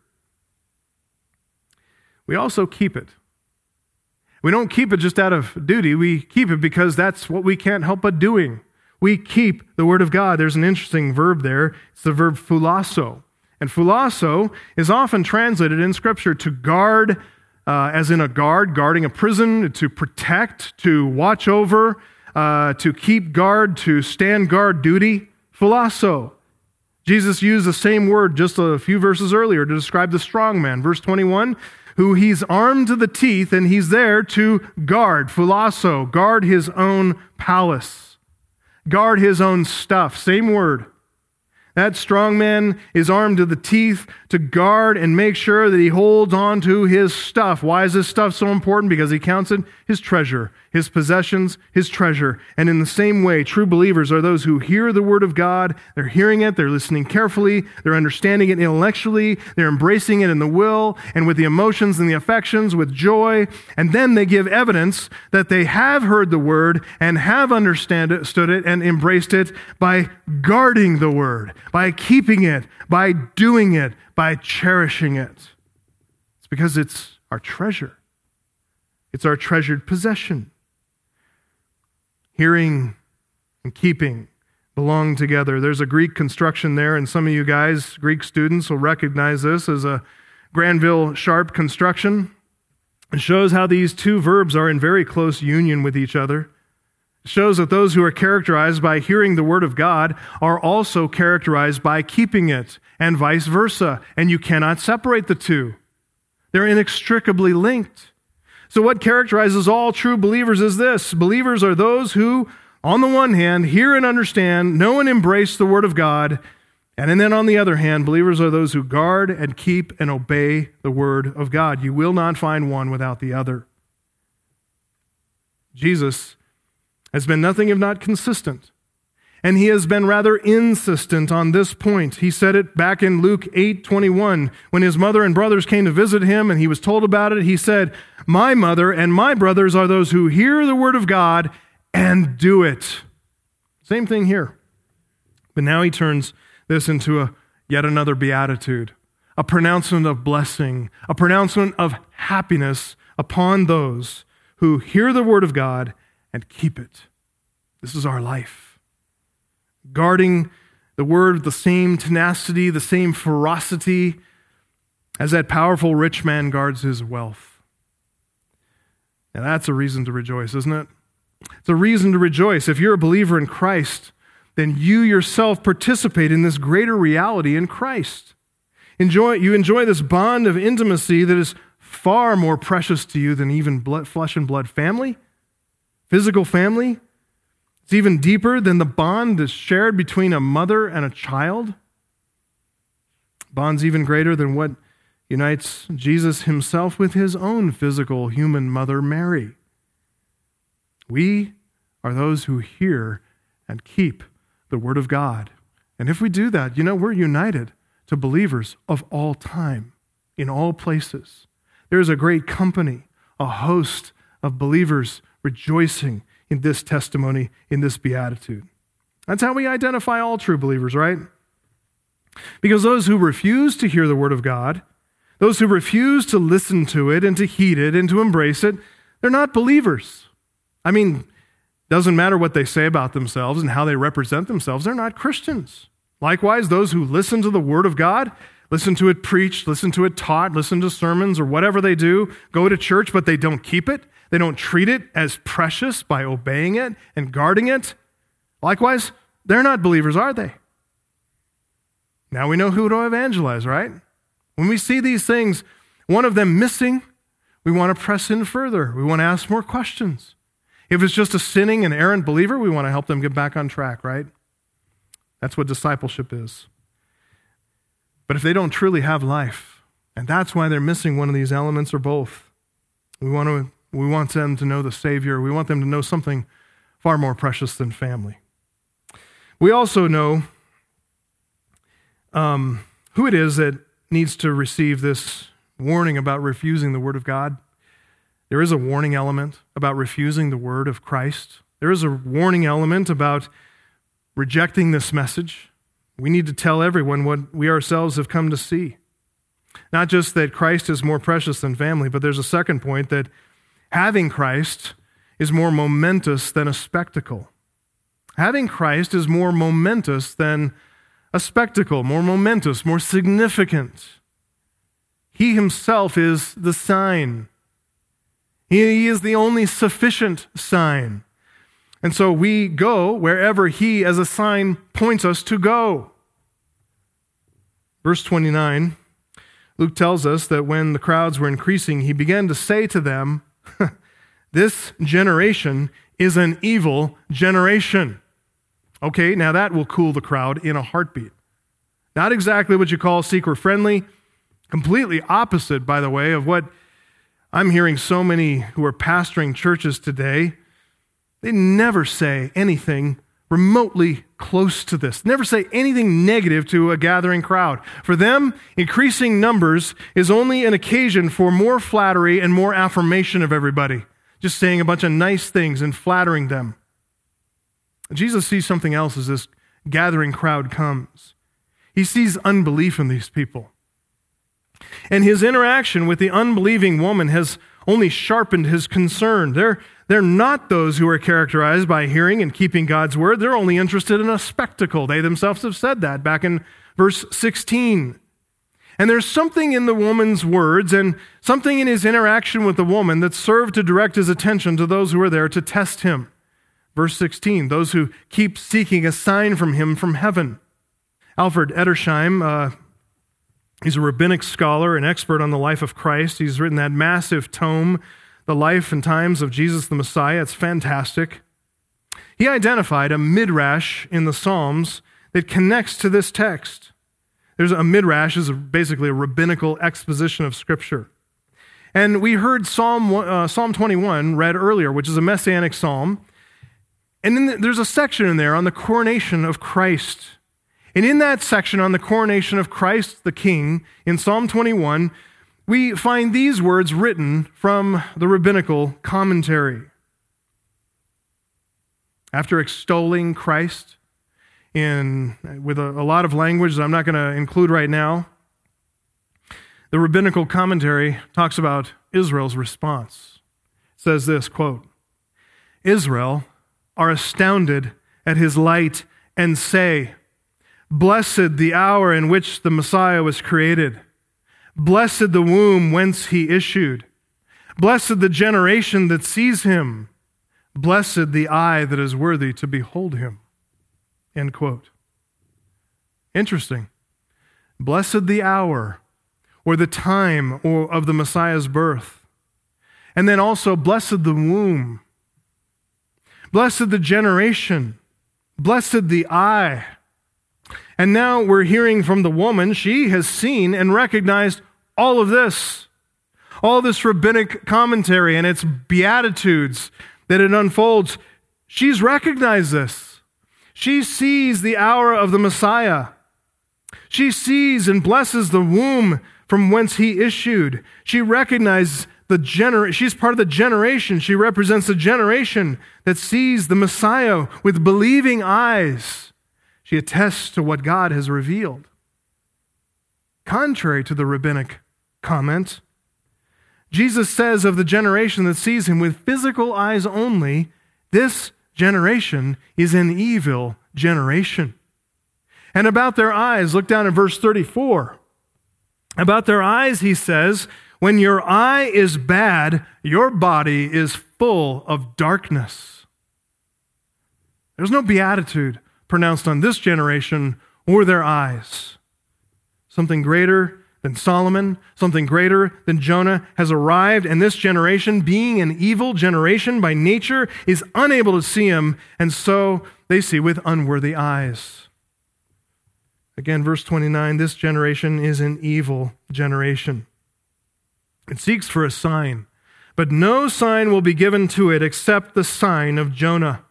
We also keep it. We don't keep it just out of duty, we keep it because that's what we can't help but doing. We keep the Word of God. There's an interesting verb there. It's the verb phulasso. And phulasso is often translated in Scripture to guard, uh, as in a guard, guarding a prison, to protect, to watch over, uh, to keep guard, to stand guard duty. Phulasso. Jesus used the same word just a few verses earlier to describe the strong man. Verse 21 who he's armed to the teeth and he's there to guard, phulasso, guard his own palace, guard his own stuff. Same word. That strong man is armed to the teeth to guard and make sure that he holds on to his stuff. Why is this stuff so important? Because he counts it his treasure, his possessions, his treasure. And in the same way, true believers are those who hear the word of God. They're hearing it, they're listening carefully, they're understanding it intellectually, they're embracing it in the will and with the emotions and the affections, with joy. And then they give evidence that they have heard the word and have understood it and embraced it by guarding the word, by keeping it, by doing it, by cherishing it. It's because it's our treasure. It's our treasured possession. Hearing and keeping belong together. There's a Greek construction there, and some of you guys, Greek students, will recognize this as a Granville Sharp construction. It shows how these two verbs are in very close union with each other. Shows that those who are characterized by hearing the word of God are also characterized by keeping it, and vice versa. And you cannot separate the two, they're inextricably linked. So, what characterizes all true believers is this believers are those who, on the one hand, hear and understand, know and embrace the Word of God. And then on the other hand, believers are those who guard and keep and obey the Word of God. You will not find one without the other. Jesus has been nothing if not consistent. And he has been rather insistent on this point. He said it back in Luke 8 21. When his mother and brothers came to visit him and he was told about it, he said, My mother and my brothers are those who hear the word of God and do it. Same thing here. But now he turns this into a yet another beatitude, a pronouncement of blessing, a pronouncement of happiness upon those who hear the word of God and keep it. This is our life guarding the word with the same tenacity, the same ferocity as that powerful rich man guards his wealth. Now, that's a reason to rejoice, isn't it? It's a reason to rejoice. If you're a believer in Christ, then you yourself participate in this greater reality in Christ. Enjoy, you enjoy this bond of intimacy that is far more precious to you than even blood, flesh and blood family, physical family, it's even deeper than the bond that's shared between a mother and a child. Bond's even greater than what unites Jesus himself with his own physical human mother, Mary. We are those who hear and keep the Word of God. And if we do that, you know, we're united to believers of all time, in all places. There's a great company, a host of believers rejoicing in this testimony, in this beatitude. That's how we identify all true believers, right? Because those who refuse to hear the word of God, those who refuse to listen to it and to heed it and to embrace it, they're not believers. I mean, doesn't matter what they say about themselves and how they represent themselves, they're not Christians. Likewise, those who listen to the word of God, listen to it preached, listen to it taught, listen to sermons or whatever they do, go to church, but they don't keep it. They don't treat it as precious by obeying it and guarding it. Likewise, they're not believers, are they? Now we know who to evangelize, right? When we see these things, one of them missing, we want to press in further. We want to ask more questions. If it's just a sinning and errant believer, we want to help them get back on track, right? That's what discipleship is. But if they don't truly have life, and that's why they're missing one of these elements or both, we want, to, we want them to know the Savior. We want them to know something far more precious than family. We also know um, who it is that needs to receive this warning about refusing the Word of God. There is a warning element about refusing the Word of Christ. There is a warning element about rejecting this message. We need to tell everyone what we ourselves have come to see. Not just that Christ is more precious than family, but there's a second point that having Christ is more momentous than a spectacle. Having Christ is more momentous than a spectacle, more momentous, more significant. He himself is the sign. He is the only sufficient sign. And so we go wherever He, as a sign, points us to go. Verse 29, Luke tells us that when the crowds were increasing, He began to say to them, This generation is an evil generation. Okay, now that will cool the crowd in a heartbeat. Not exactly what you call seeker friendly, completely opposite, by the way, of what I'm hearing so many who are pastoring churches today. They never say anything remotely close to this, never say anything negative to a gathering crowd. For them, increasing numbers is only an occasion for more flattery and more affirmation of everybody, just saying a bunch of nice things and flattering them. Jesus sees something else as this gathering crowd comes. He sees unbelief in these people. And his interaction with the unbelieving woman has only sharpened his concern. They're, they're not those who are characterized by hearing and keeping God's word. They're only interested in a spectacle. They themselves have said that back in verse 16. And there's something in the woman's words and something in his interaction with the woman that served to direct his attention to those who are there to test him. Verse 16, those who keep seeking a sign from him from heaven. Alfred Edersheim, uh, he's a rabbinic scholar, an expert on the life of Christ. He's written that massive tome, The Life and Times of Jesus the Messiah. It's fantastic. He identified a midrash in the Psalms that connects to this text. There's a midrash is basically a rabbinical exposition of Scripture. And we heard Psalm, uh, Psalm 21 read earlier, which is a messianic psalm. And then there's a section in there on the coronation of Christ. And in that section on the coronation of Christ the King in Psalm 21, we find these words written from the rabbinical commentary. After extolling Christ in, with a, a lot of language that I'm not going to include right now, the rabbinical commentary talks about Israel's response. It says this quote, Israel are astounded at his light and say, Blessed the hour in which the Messiah was created. Blessed the womb whence he issued. Blessed the generation that sees him. Blessed the eye that is worthy to behold him. End quote. Interesting. Blessed the hour or the time of the Messiah's birth. And then also, blessed the womb Blessed the generation. Blessed the eye. And now we're hearing from the woman. She has seen and recognized all of this, all this rabbinic commentary and its beatitudes that it unfolds. She's recognized this. She sees the hour of the Messiah. She sees and blesses the womb from whence he issued. She recognizes the gener- she's part of the generation. She represents the generation that sees the Messiah with believing eyes. She attests to what God has revealed. Contrary to the rabbinic comment, Jesus says of the generation that sees him with physical eyes only, this generation is an evil generation. And about their eyes, look down at verse 34. About their eyes, he says, when your eye is bad, your body is full of darkness. There's no beatitude pronounced on this generation or their eyes. Something greater than Solomon, something greater than Jonah has arrived, and this generation, being an evil generation by nature, is unable to see him, and so they see with unworthy eyes. Again, verse 29 this generation is an evil generation. It seeks for a sign, but no sign will be given to it except the sign of Jonah.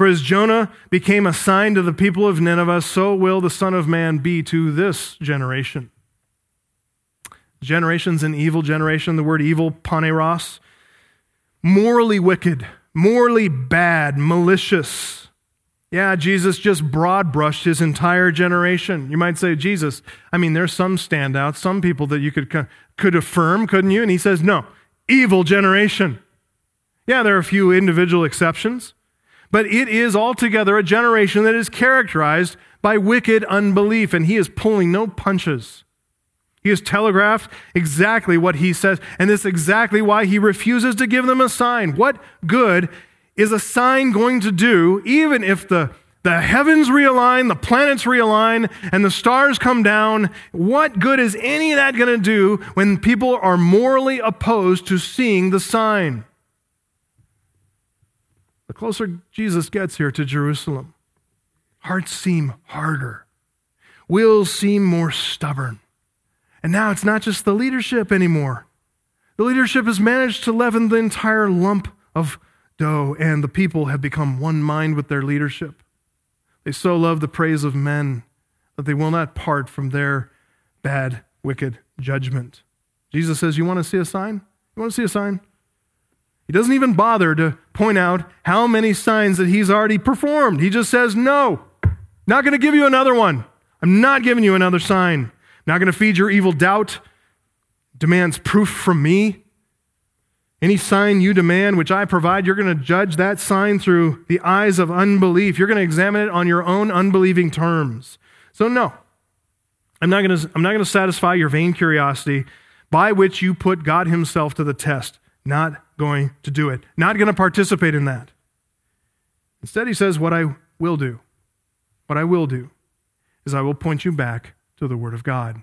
For as Jonah became a sign to the people of Nineveh, so will the Son of Man be to this generation. Generation's an evil generation. The word evil, poneros, morally wicked, morally bad, malicious. Yeah, Jesus just broad brushed his entire generation. You might say, Jesus, I mean, there's some standouts, some people that you could, could affirm, couldn't you? And he says, no, evil generation. Yeah, there are a few individual exceptions. But it is altogether a generation that is characterized by wicked unbelief, and he is pulling no punches. He has telegraphed exactly what he says, and this is exactly why he refuses to give them a sign. What good is a sign going to do, even if the, the heavens realign, the planets realign, and the stars come down? What good is any of that going to do when people are morally opposed to seeing the sign? The closer Jesus gets here to Jerusalem, hearts seem harder, wills seem more stubborn. And now it's not just the leadership anymore. The leadership has managed to leaven the entire lump of dough, and the people have become one mind with their leadership. They so love the praise of men that they will not part from their bad, wicked judgment. Jesus says, You want to see a sign? You want to see a sign? He doesn't even bother to point out how many signs that he's already performed. He just says, No, not going to give you another one. I'm not giving you another sign. Not going to feed your evil doubt. Demands proof from me. Any sign you demand, which I provide, you're going to judge that sign through the eyes of unbelief. You're going to examine it on your own unbelieving terms. So, no, I'm not going to, I'm not going to satisfy your vain curiosity by which you put God Himself to the test. Not going to do it, not going to participate in that. Instead, he says, What I will do, what I will do is I will point you back to the Word of God.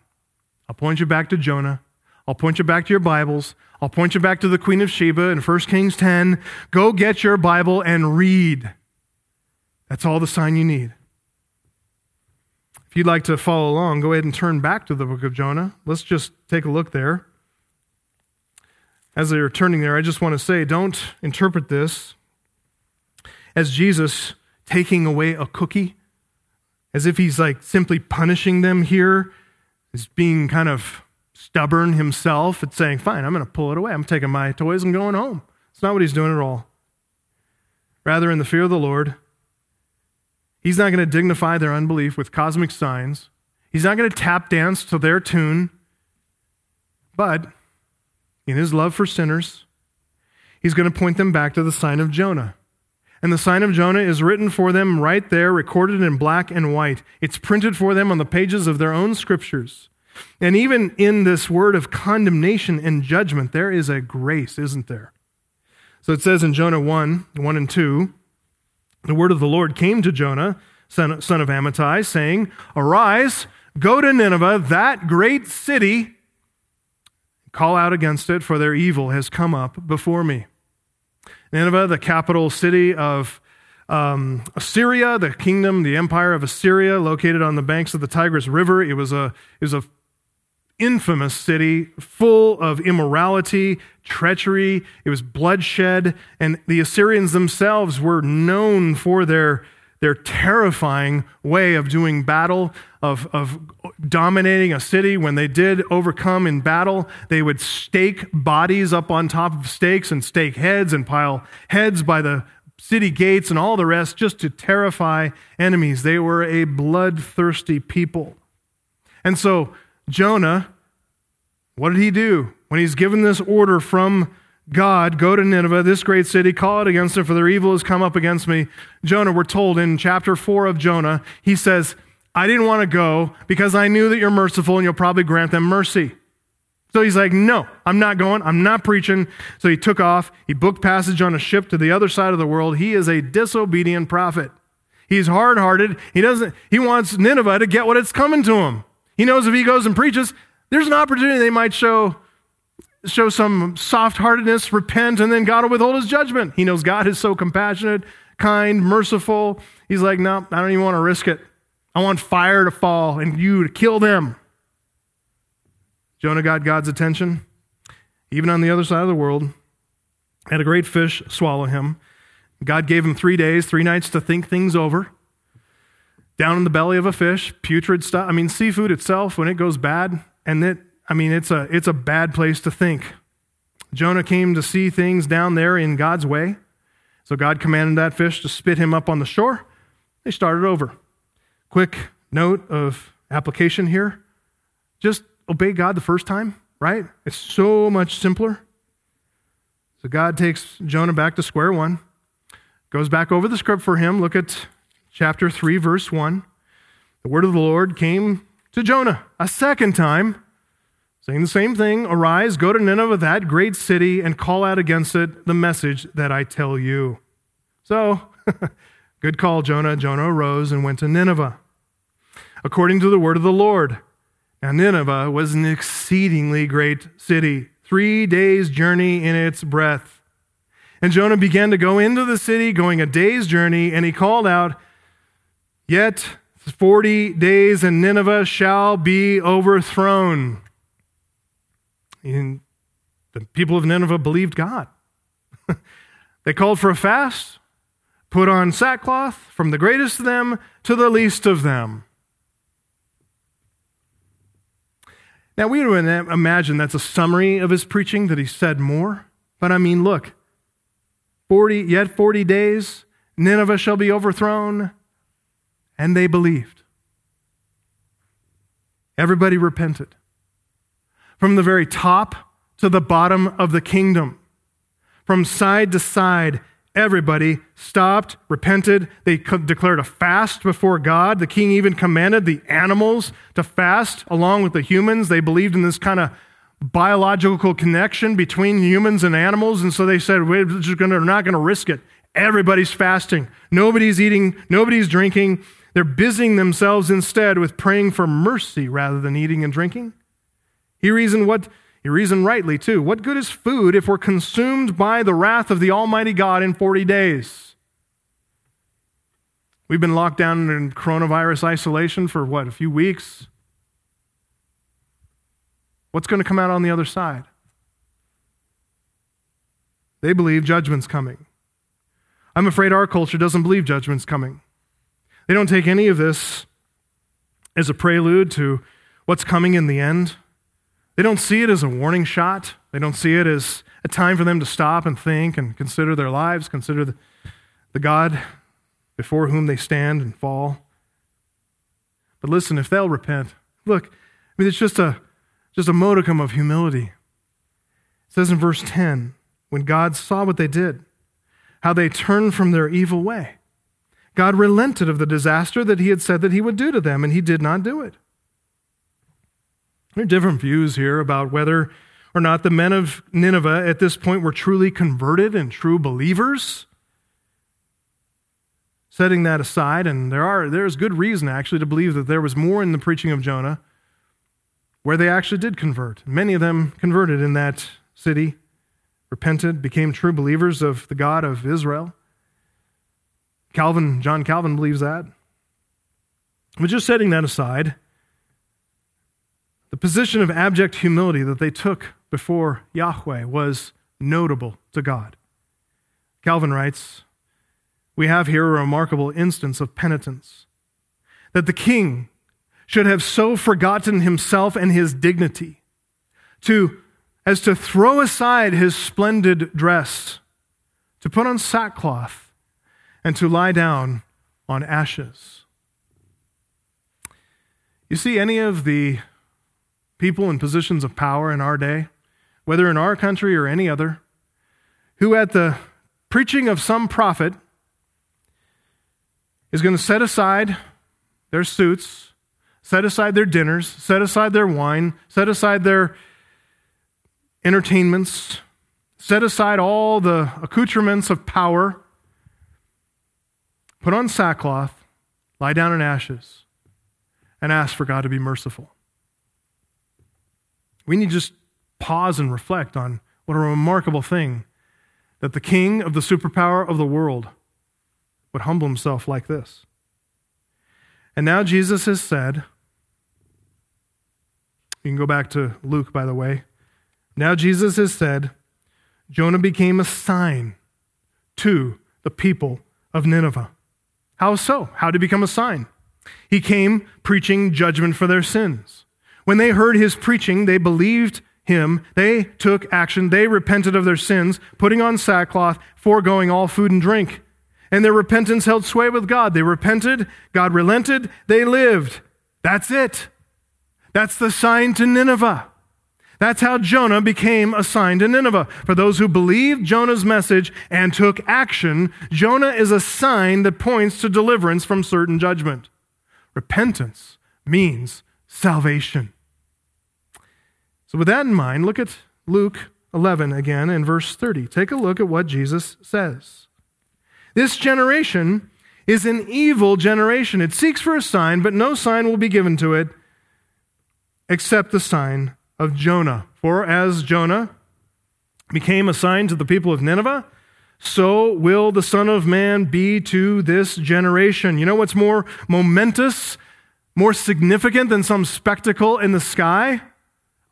I'll point you back to Jonah. I'll point you back to your Bibles. I'll point you back to the Queen of Sheba in 1 Kings 10. Go get your Bible and read. That's all the sign you need. If you'd like to follow along, go ahead and turn back to the book of Jonah. Let's just take a look there as they're turning there, I just want to say don't interpret this as Jesus taking away a cookie, as if he's like simply punishing them here, as being kind of stubborn himself and saying, Fine, I'm going to pull it away. I'm taking my toys and going home. It's not what he's doing at all. Rather, in the fear of the Lord, he's not going to dignify their unbelief with cosmic signs. He's not going to tap dance to their tune, but in his love for sinners, he's going to point them back to the sign of Jonah. And the sign of Jonah is written for them right there, recorded in black and white. It's printed for them on the pages of their own scriptures. And even in this word of condemnation and judgment, there is a grace, isn't there? So it says in Jonah 1 1 and 2, the word of the Lord came to Jonah, son of Amittai, saying, Arise, go to Nineveh, that great city Call out against it, for their evil has come up before me. Nineveh, the capital city of um, Assyria, the kingdom, the empire of Assyria, located on the banks of the Tigris River. It was a, it was a infamous city full of immorality, treachery. It was bloodshed. And the Assyrians themselves were known for their their terrifying way of doing battle, of, of dominating a city. When they did overcome in battle, they would stake bodies up on top of stakes and stake heads and pile heads by the city gates and all the rest just to terrify enemies. They were a bloodthirsty people. And so, Jonah, what did he do? When he's given this order from God, go to Nineveh, this great city, call it against them, for their evil has come up against me. Jonah, we're told in chapter 4 of Jonah, he says, I didn't want to go because I knew that you're merciful and you'll probably grant them mercy. So he's like, No, I'm not going. I'm not preaching. So he took off. He booked passage on a ship to the other side of the world. He is a disobedient prophet. He's hard hearted. He doesn't, he wants Nineveh to get what it's coming to him. He knows if he goes and preaches, there's an opportunity they might show, show some soft heartedness, repent, and then God will withhold his judgment. He knows God is so compassionate, kind, merciful. He's like, No, I don't even want to risk it. I want fire to fall and you to kill them. Jonah got God's attention, even on the other side of the world. Had a great fish swallow him. God gave him three days, three nights to think things over. Down in the belly of a fish, putrid stuff. I mean, seafood itself, when it goes bad, and it, I mean, it's a, it's a bad place to think. Jonah came to see things down there in God's way. So God commanded that fish to spit him up on the shore. They started over. Quick note of application here just obey God the first time, right? It's so much simpler. So God takes Jonah back to square one, goes back over the script for him. Look at chapter 3, verse 1. The word of the Lord came to Jonah a second time, saying the same thing Arise, go to Nineveh, that great city, and call out against it the message that I tell you. So, good call, Jonah. Jonah arose and went to Nineveh. According to the word of the Lord, now, Nineveh was an exceedingly great city, three days' journey in its breadth. And Jonah began to go into the city, going a day's journey, and he called out, Yet 40 days and Nineveh shall be overthrown. And the people of Nineveh believed God. they called for a fast, put on sackcloth from the greatest of them to the least of them. Now, we would imagine that's a summary of his preaching, that he said more. But I mean, look, 40, yet 40 days, Nineveh shall be overthrown. And they believed. Everybody repented. From the very top to the bottom of the kingdom, from side to side, Everybody stopped, repented. They declared a fast before God. The king even commanded the animals to fast along with the humans. They believed in this kind of biological connection between humans and animals. And so they said, we're, just gonna, we're not going to risk it. Everybody's fasting. Nobody's eating. Nobody's drinking. They're busying themselves instead with praying for mercy rather than eating and drinking. He reasoned what he reasoned rightly, too. What good is food if we're consumed by the wrath of the Almighty God in 40 days? We've been locked down in coronavirus isolation for what, a few weeks? What's going to come out on the other side? They believe judgment's coming. I'm afraid our culture doesn't believe judgment's coming. They don't take any of this as a prelude to what's coming in the end. They don't see it as a warning shot. They don't see it as a time for them to stop and think and consider their lives, consider the, the God before whom they stand and fall. But listen, if they'll repent, look, I mean, it's just a, just a modicum of humility. It says in verse 10 when God saw what they did, how they turned from their evil way, God relented of the disaster that he had said that he would do to them, and he did not do it. There are different views here about whether or not the men of Nineveh at this point were truly converted and true believers. Setting that aside, and there are there's good reason actually to believe that there was more in the preaching of Jonah where they actually did convert. Many of them converted in that city, repented, became true believers of the God of Israel. Calvin, John Calvin believes that. But just setting that aside, the position of abject humility that they took before Yahweh was notable to God. Calvin writes, We have here a remarkable instance of penitence that the king should have so forgotten himself and his dignity to as to throw aside his splendid dress to put on sackcloth and to lie down on ashes you see any of the people in positions of power in our day, whether in our country or any other, who at the preaching of some prophet is going to set aside their suits, set aside their dinners, set aside their wine, set aside their entertainments, set aside all the accoutrements of power, put on sackcloth, lie down in ashes, and ask for God to be merciful. We need to just pause and reflect on what a remarkable thing that the king of the superpower of the world would humble himself like this. And now Jesus has said, you can go back to Luke, by the way. Now Jesus has said, Jonah became a sign to the people of Nineveh. How so? How did he become a sign? He came preaching judgment for their sins. When they heard his preaching, they believed him. They took action. They repented of their sins, putting on sackcloth, foregoing all food and drink. And their repentance held sway with God. They repented, God relented, they lived. That's it. That's the sign to Nineveh. That's how Jonah became a sign to Nineveh. For those who believed Jonah's message and took action, Jonah is a sign that points to deliverance from certain judgment. Repentance means salvation. So, with that in mind, look at Luke 11 again in verse 30. Take a look at what Jesus says. This generation is an evil generation. It seeks for a sign, but no sign will be given to it except the sign of Jonah. For as Jonah became a sign to the people of Nineveh, so will the Son of Man be to this generation. You know what's more momentous, more significant than some spectacle in the sky?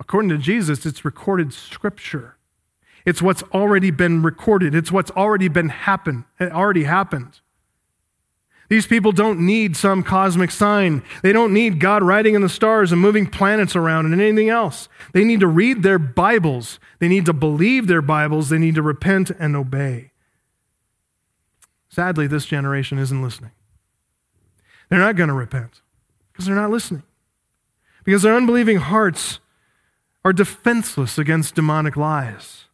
According to Jesus, it's recorded scripture. It's what's already been recorded. It's what's already been happened. It already happened. These people don't need some cosmic sign. They don't need God writing in the stars and moving planets around and anything else. They need to read their Bibles. They need to believe their Bibles. They need to repent and obey. Sadly, this generation isn't listening. They're not going to repent because they're not listening. Because their unbelieving hearts are defenseless against demonic lies.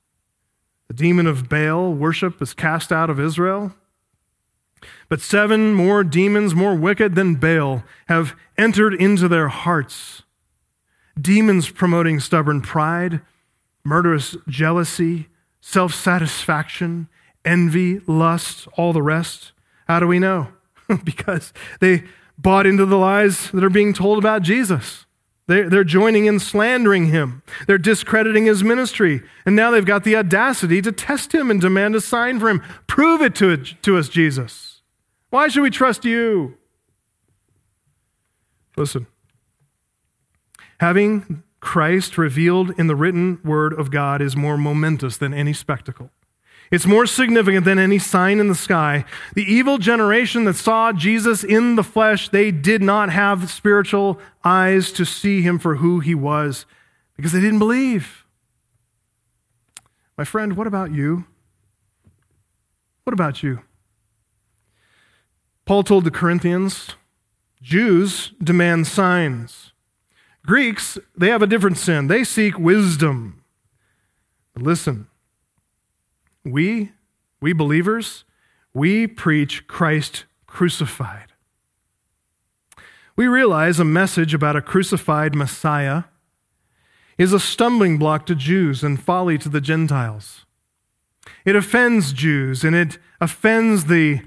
The demon of Baal worship is cast out of Israel. But seven more demons, more wicked than Baal, have entered into their hearts. Demons promoting stubborn pride, murderous jealousy, self satisfaction, envy, lust, all the rest. How do we know? because they bought into the lies that are being told about Jesus. They're, joining in slandering him. They're discrediting his ministry. And now they've got the audacity to test him and demand a sign for him. Prove it to, it, to us, Jesus. Why should we trust you? Listen. Having Christ revealed in the written word of God is more momentous than any spectacle. It's more significant than any sign in the sky. The evil generation that saw Jesus in the flesh, they did not have spiritual eyes to see him for who he was because they didn't believe. My friend, what about you? What about you? Paul told the Corinthians Jews demand signs. Greeks, they have a different sin. They seek wisdom. But listen, we, we believers, we preach Christ crucified. We realize a message about a crucified Messiah is a stumbling block to Jews and folly to the Gentiles. It offends Jews and it offends the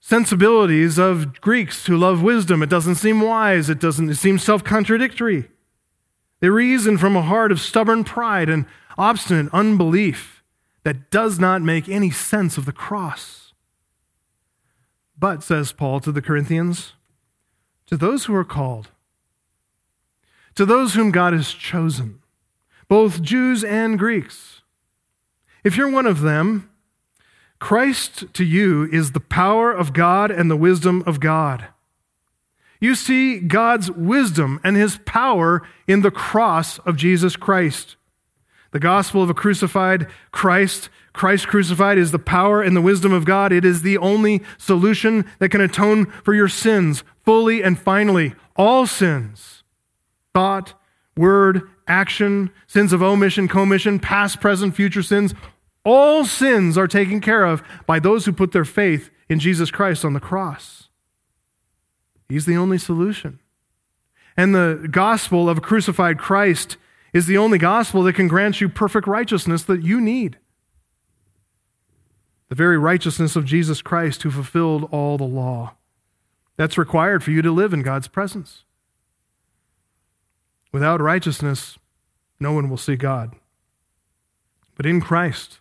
sensibilities of Greeks who love wisdom. It doesn't seem wise, it doesn't it seems self-contradictory. They reason from a heart of stubborn pride and obstinate unbelief that does not make any sense of the cross. But, says Paul to the Corinthians, to those who are called, to those whom God has chosen, both Jews and Greeks, if you're one of them, Christ to you is the power of God and the wisdom of God. You see God's wisdom and his power in the cross of Jesus Christ. The gospel of a crucified Christ, Christ crucified, is the power and the wisdom of God. It is the only solution that can atone for your sins fully and finally. All sins thought, word, action, sins of omission, commission, past, present, future sins. All sins are taken care of by those who put their faith in Jesus Christ on the cross. He's the only solution. And the gospel of a crucified Christ is the only gospel that can grant you perfect righteousness that you need. The very righteousness of Jesus Christ who fulfilled all the law. That's required for you to live in God's presence. Without righteousness, no one will see God. But in Christ,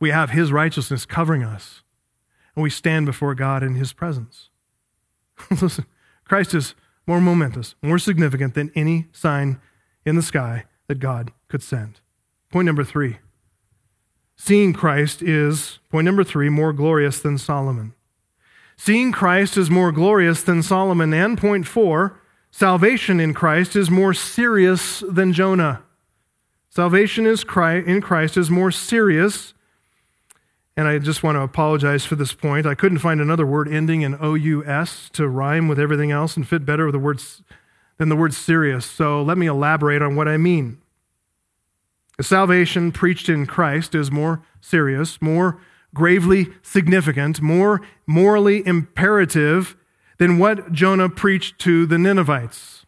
we have his righteousness covering us, and we stand before God in his presence. Listen, Christ is more momentous, more significant than any sign in the sky that God could send. Point number three seeing Christ is, point number three, more glorious than Solomon. Seeing Christ is more glorious than Solomon. And point four, salvation in Christ is more serious than Jonah. Salvation is in Christ is more serious. And I just want to apologize for this point. I couldn't find another word ending in OUS to rhyme with everything else and fit better with the words than the word serious. So let me elaborate on what I mean. The salvation preached in Christ is more serious, more gravely significant, more morally imperative than what Jonah preached to the Ninevites.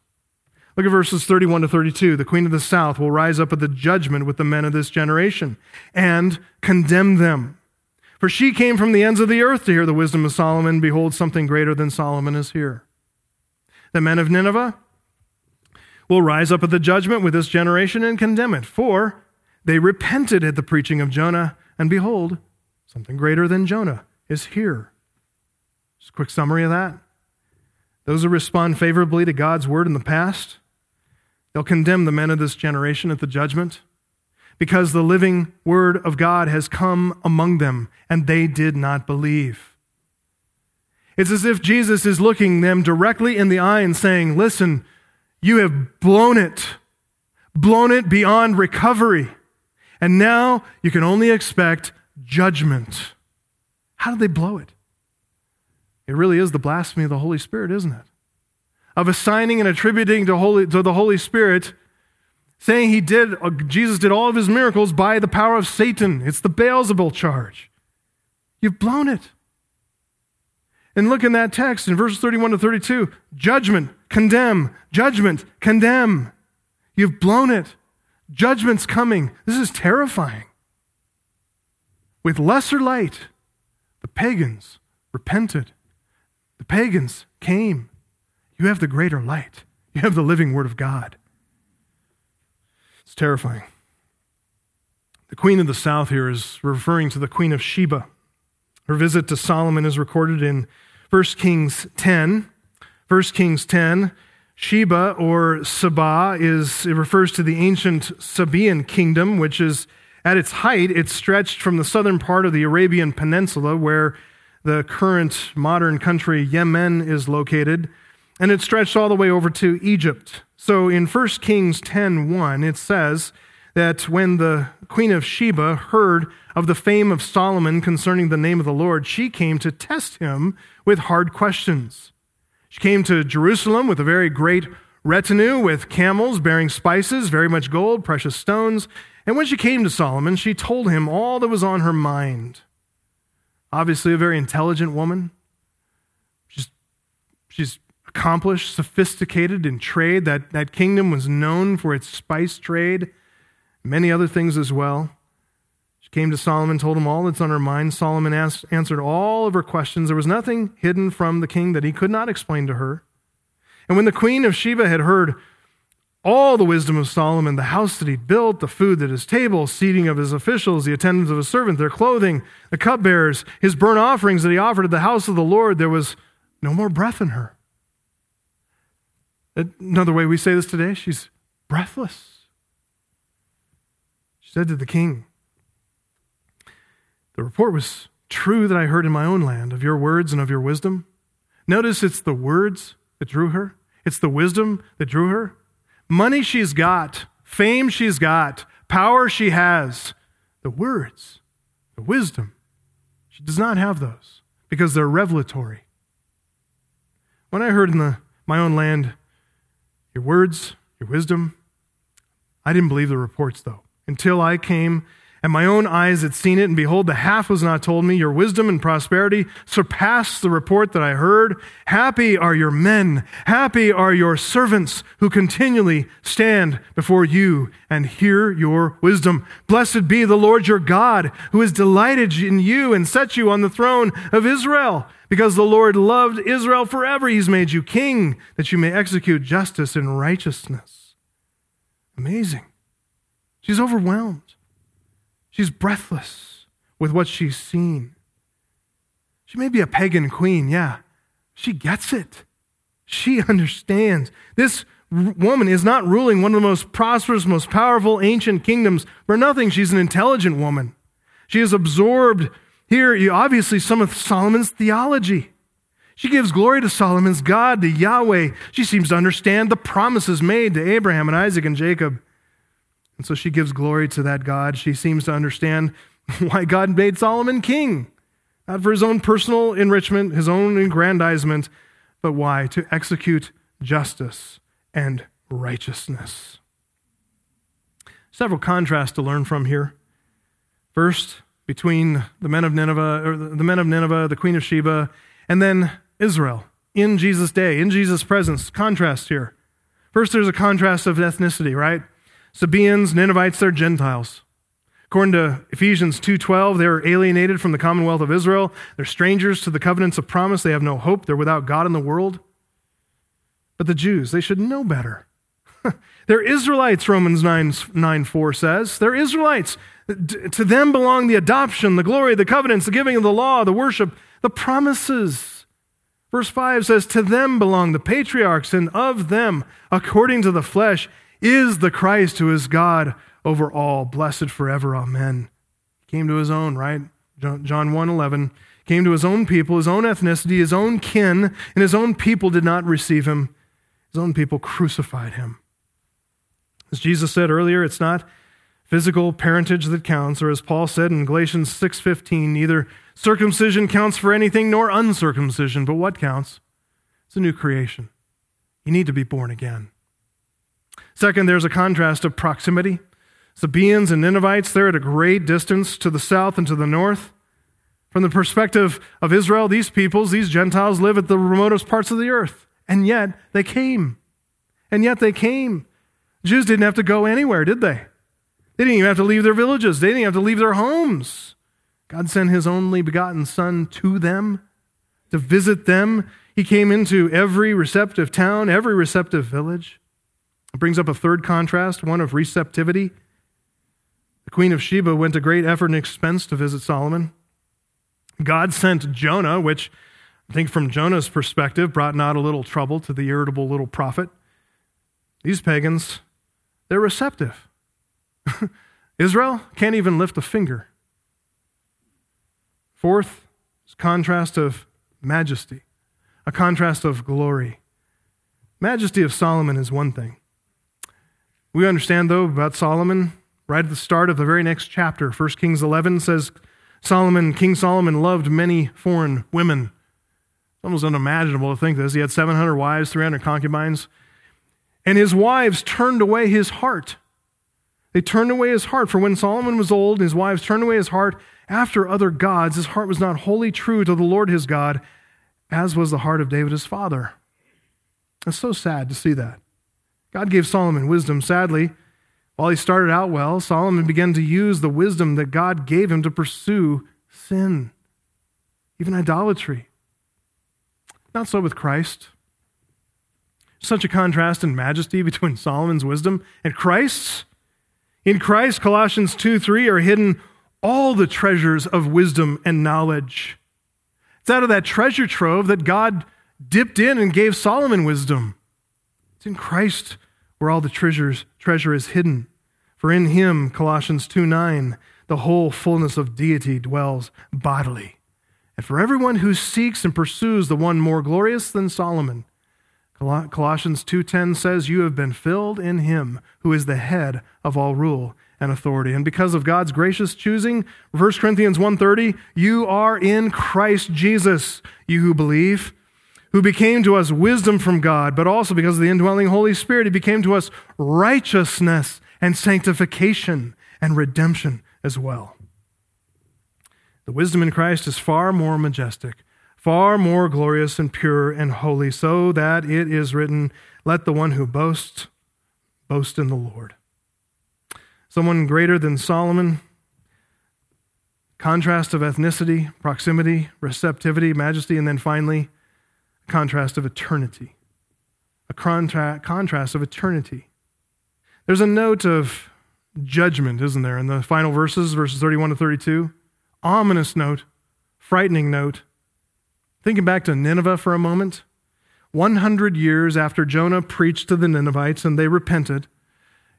Look at verses 31 to 32. The queen of the south will rise up at the judgment with the men of this generation and condemn them. For she came from the ends of the earth to hear the wisdom of Solomon. Behold, something greater than Solomon is here. The men of Nineveh will rise up at the judgment with this generation and condemn it. For they repented at the preaching of Jonah, and behold, something greater than Jonah is here. Just a quick summary of that. Those who respond favorably to God's word in the past They'll condemn the men of this generation at the judgment because the living word of God has come among them and they did not believe. It's as if Jesus is looking them directly in the eye and saying, Listen, you have blown it, blown it beyond recovery. And now you can only expect judgment. How did they blow it? It really is the blasphemy of the Holy Spirit, isn't it? of assigning and attributing to, Holy, to the Holy Spirit, saying he did, uh, Jesus did all of his miracles by the power of Satan. It's the Beelzebul charge. You've blown it. And look in that text in verses 31 to 32 judgment, condemn, judgment, condemn. You've blown it. Judgment's coming. This is terrifying. With lesser light, the pagans repented. The pagans came. You have the greater light. You have the living Word of God. It's terrifying. The Queen of the South here is referring to the Queen of Sheba. Her visit to Solomon is recorded in 1 Kings 10. 1 Kings 10, Sheba or Saba is it refers to the ancient Sabaean kingdom, which is at its height, it stretched from the southern part of the Arabian Peninsula, where the current modern country Yemen is located, and it stretched all the way over to Egypt. So in 1 Kings 10:1 it says that when the queen of Sheba heard of the fame of Solomon concerning the name of the Lord, she came to test him with hard questions. She came to Jerusalem with a very great retinue with camels bearing spices, very much gold, precious stones. And when she came to Solomon, she told him all that was on her mind. Obviously, a very intelligent woman. She's, she's accomplished, sophisticated in trade. That, that kingdom was known for its spice trade, many other things as well. She came to Solomon, told him all that's on her mind. Solomon asked, answered all of her questions. There was nothing hidden from the king that he could not explain to her. And when the queen of Sheba had heard all the wisdom of Solomon, the house that he built, the food at his table, seating of his officials, the attendance of his servants, their clothing, the cupbearers, his burnt offerings that he offered at the house of the Lord, there was no more breath in her. Another way we say this today, she's breathless. Said to the king, The report was true that I heard in my own land of your words and of your wisdom. Notice it's the words that drew her, it's the wisdom that drew her. Money she's got, fame she's got, power she has. The words, the wisdom, she does not have those because they're revelatory. When I heard in the, my own land your words, your wisdom. I didn't believe the reports, though, until I came and my own eyes had seen it, and behold, the half was not told me. Your wisdom and prosperity surpassed the report that I heard. Happy are your men, happy are your servants who continually stand before you and hear your wisdom. Blessed be the Lord your God, who has delighted in you and set you on the throne of Israel. Because the Lord loved Israel forever, he's made you king, that you may execute justice and righteousness. Amazing. She's overwhelmed. She's breathless with what she's seen. She may be a pagan queen, yeah. She gets it. She understands. This woman is not ruling one of the most prosperous, most powerful ancient kingdoms for nothing. She's an intelligent woman. She has absorbed here, obviously, some of Solomon's theology. She gives glory to Solomon's God, to Yahweh. She seems to understand the promises made to Abraham and Isaac and Jacob. And so she gives glory to that God. She seems to understand why God made Solomon king. Not for his own personal enrichment, his own aggrandizement, but why? To execute justice and righteousness. Several contrasts to learn from here. First, between the men of Nineveh, or the men of Nineveh, the queen of Sheba, and then Israel in Jesus' day, in Jesus' presence. Contrast here. First, there's a contrast of ethnicity, right? Sabaeans, Ninevites, they're Gentiles. According to Ephesians 2:12, they're alienated from the commonwealth of Israel. They're strangers to the covenants of promise. They have no hope. They're without God in the world. But the Jews, they should know better. they're Israelites, Romans 9, 9 4 says. They're Israelites. To them belong the adoption, the glory, the covenants, the giving of the law, the worship, the promises. Verse 5 says, To them belong the patriarchs, and of them, according to the flesh, is the Christ who is God over all, blessed forever. Amen. Came to his own, right? John 1 11. Came to his own people, his own ethnicity, his own kin, and his own people did not receive him. His own people crucified him. As Jesus said earlier, it's not physical parentage that counts, or as Paul said in Galatians 6:15, neither circumcision counts for anything nor uncircumcision, but what counts? It's a new creation. You need to be born again. Second, there's a contrast of proximity. Sabaeans and Ninevites, they're at a great distance to the south and to the north. From the perspective of Israel, these peoples, these Gentiles, live at the remotest parts of the earth. And yet they came. And yet they came. Jews didn't have to go anywhere, did they? They didn't even have to leave their villages, they didn't have to leave their homes. God sent his only begotten Son to them to visit them. He came into every receptive town, every receptive village. It brings up a third contrast, one of receptivity. The queen of Sheba went to great effort and expense to visit Solomon. God sent Jonah, which I think from Jonah's perspective brought not a little trouble to the irritable little prophet. These pagans, they're receptive. Israel can't even lift a finger. Fourth is contrast of majesty, a contrast of glory. Majesty of Solomon is one thing. We understand, though, about Solomon right at the start of the very next chapter. 1 Kings 11 says Solomon, King Solomon loved many foreign women. It's almost unimaginable to think this. He had 700 wives, 300 concubines. And his wives turned away his heart. They turned away his heart. For when Solomon was old, his wives turned away his heart after other gods. His heart was not wholly true to the Lord his God, as was the heart of David his father. It's so sad to see that. God gave Solomon wisdom. Sadly, while he started out well, Solomon began to use the wisdom that God gave him to pursue sin, even idolatry. Not so with Christ. Such a contrast in majesty between Solomon's wisdom and Christ's. In Christ, Colossians 2 3 are hidden all the treasures of wisdom and knowledge. It's out of that treasure trove that God dipped in and gave Solomon wisdom. It's in Christ where all the treasures, treasure is hidden. For in him, Colossians 2 9, the whole fullness of deity dwells bodily. And for everyone who seeks and pursues the one more glorious than Solomon, Colossians 2:10 says you have been filled in him who is the head of all rule and authority. And because of God's gracious choosing, 1 Corinthians 1:30, you are in Christ Jesus, you who believe who became to us wisdom from God, but also because of the indwelling Holy Spirit, he became to us righteousness and sanctification and redemption. as well. The wisdom in Christ is far more majestic, far more glorious and pure and holy, so that it is written, Let the one who boasts boast in the Lord. Someone greater than Solomon, contrast of ethnicity, proximity, receptivity, majesty, and then finally, contrast of eternity. A contra- contrast of eternity. There's a note of judgment, isn't there, in the final verses, verses 31 to 32? Ominous note, frightening note. Thinking back to Nineveh for a moment. 100 years after Jonah preached to the Ninevites and they repented.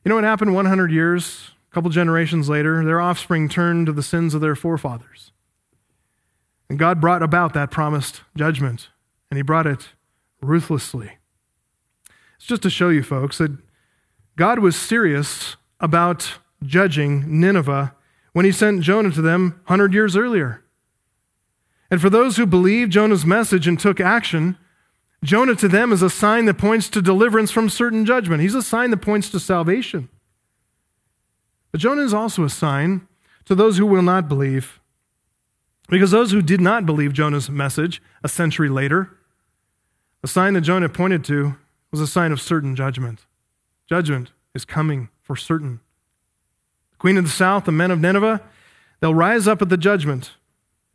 You know what happened 100 years, a couple generations later? Their offspring turned to the sins of their forefathers. And God brought about that promised judgment, and He brought it ruthlessly. It's just to show you, folks, that God was serious about judging Nineveh when he sent Jonah to them 100 years earlier. And for those who believed Jonah's message and took action, Jonah to them is a sign that points to deliverance from certain judgment. He's a sign that points to salvation. But Jonah is also a sign to those who will not believe. Because those who did not believe Jonah's message a century later, the sign that Jonah pointed to was a sign of certain judgment. Judgment is coming for certain. The queen of the south, the men of Nineveh, they'll rise up at the judgment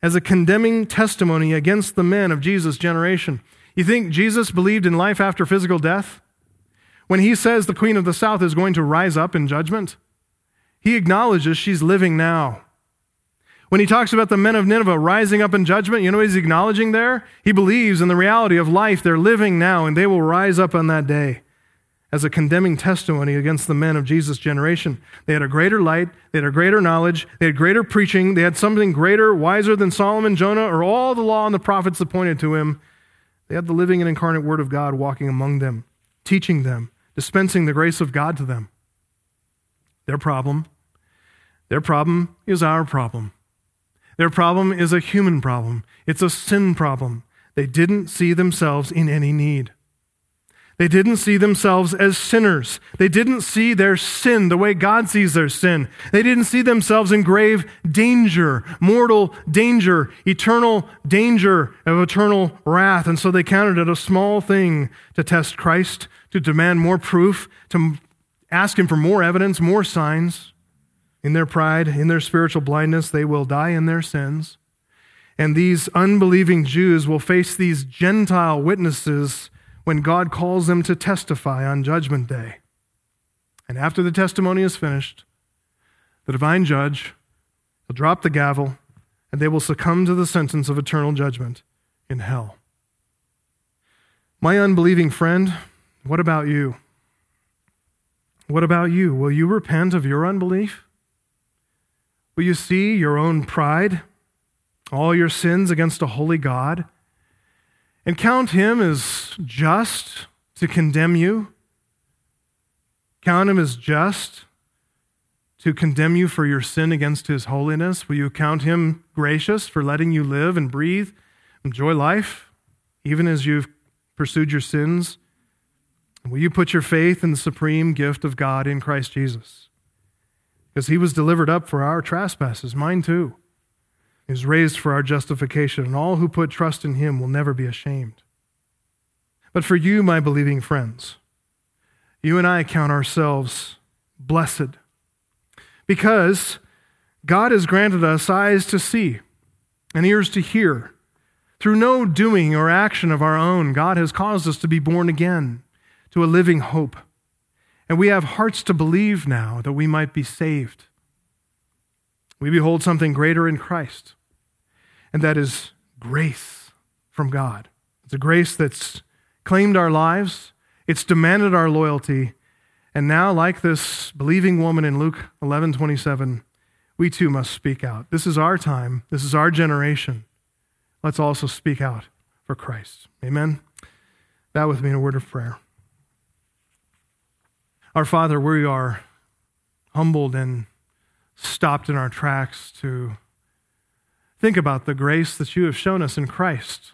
as a condemning testimony against the men of Jesus' generation. You think Jesus believed in life after physical death? When he says the queen of the south is going to rise up in judgment, he acknowledges she's living now. When he talks about the men of Nineveh rising up in judgment, you know what he's acknowledging there? He believes in the reality of life. They're living now, and they will rise up on that day as a condemning testimony against the men of Jesus' generation. They had a greater light, they had a greater knowledge, they had greater preaching, they had something greater, wiser than Solomon, Jonah, or all the law and the prophets that pointed to him. They had the living and incarnate Word of God walking among them, teaching them, dispensing the grace of God to them. Their problem, their problem is our problem. Their problem is a human problem. It's a sin problem. They didn't see themselves in any need. They didn't see themselves as sinners. They didn't see their sin the way God sees their sin. They didn't see themselves in grave danger, mortal danger, eternal danger of eternal wrath. And so they counted it a small thing to test Christ, to demand more proof, to ask Him for more evidence, more signs. In their pride, in their spiritual blindness, they will die in their sins. And these unbelieving Jews will face these Gentile witnesses when God calls them to testify on Judgment Day. And after the testimony is finished, the divine judge will drop the gavel and they will succumb to the sentence of eternal judgment in hell. My unbelieving friend, what about you? What about you? Will you repent of your unbelief? Will you see your own pride, all your sins against a holy God? and count him as just to condemn you? Count him as just to condemn you for your sin against his holiness? Will you count him gracious for letting you live and breathe, enjoy life, even as you've pursued your sins? Will you put your faith in the supreme gift of God in Christ Jesus? Because he was delivered up for our trespasses, mine too is raised for our justification, and all who put trust in him will never be ashamed. But for you, my believing friends, you and I count ourselves blessed because God has granted us eyes to see and ears to hear. Through no doing or action of our own, God has caused us to be born again to a living hope. And we have hearts to believe now that we might be saved. We behold something greater in Christ and that is grace from God. It's a grace that's claimed our lives, it's demanded our loyalty, and now, like this believing woman in Luke 11 27, we too must speak out. This is our time, this is our generation. Let's also speak out for Christ. Amen. That with me in a word of prayer. Our Father, we are humbled and stopped in our tracks to Think about the grace that you have shown us in Christ.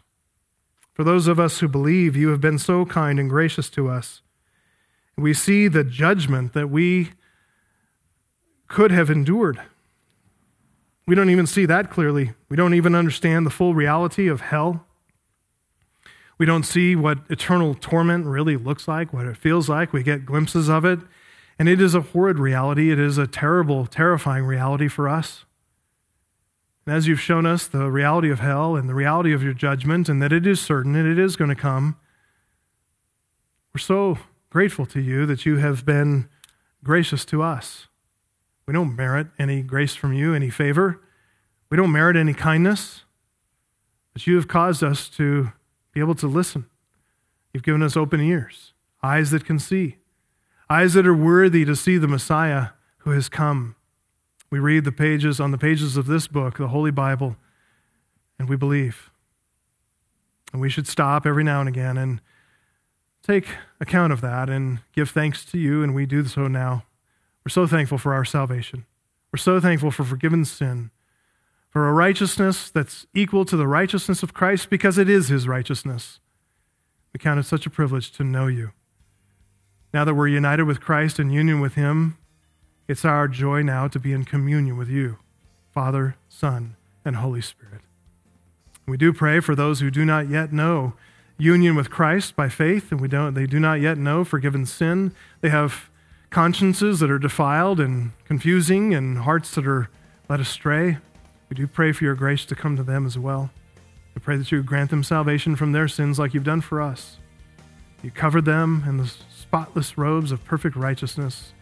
For those of us who believe, you have been so kind and gracious to us. We see the judgment that we could have endured We don't even see that clearly. We don't even understand the full reality of hell. We don't see what eternal torment really looks like, what it feels like. We get glimpses of it. And it is a horrid reality. It is a terrible, terrifying reality for us. And as you've shown us the reality of hell and the reality of your judgment, and that it is certain and it is going to come, we're so grateful to you that you have been gracious to us. We don't merit any grace from you, any favor. We don't merit any kindness. But you have caused us to be able to listen. You've given us open ears, eyes that can see, eyes that are worthy to see the Messiah who has come. We read the pages on the pages of this book, the Holy Bible, and we believe. And we should stop every now and again and take account of that and give thanks to you, and we do so now. We're so thankful for our salvation. We're so thankful for forgiven sin, for a righteousness that's equal to the righteousness of Christ because it is his righteousness. We count it such a privilege to know you. Now that we're united with Christ and union with him, it's our joy now to be in communion with you, Father, Son, and Holy Spirit. We do pray for those who do not yet know union with Christ by faith, and we don't, they do not yet know forgiven sin. They have consciences that are defiled and confusing and hearts that are led astray. We do pray for your grace to come to them as well. We pray that you grant them salvation from their sins like you've done for us. You covered them in the spotless robes of perfect righteousness,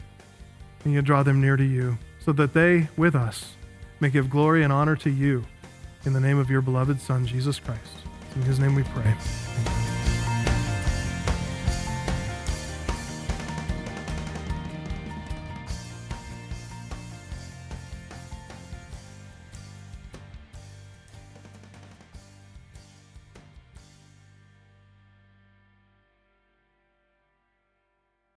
and you draw them near to you, so that they, with us, may give glory and honor to you. In the name of your beloved Son, Jesus Christ. In his name we pray.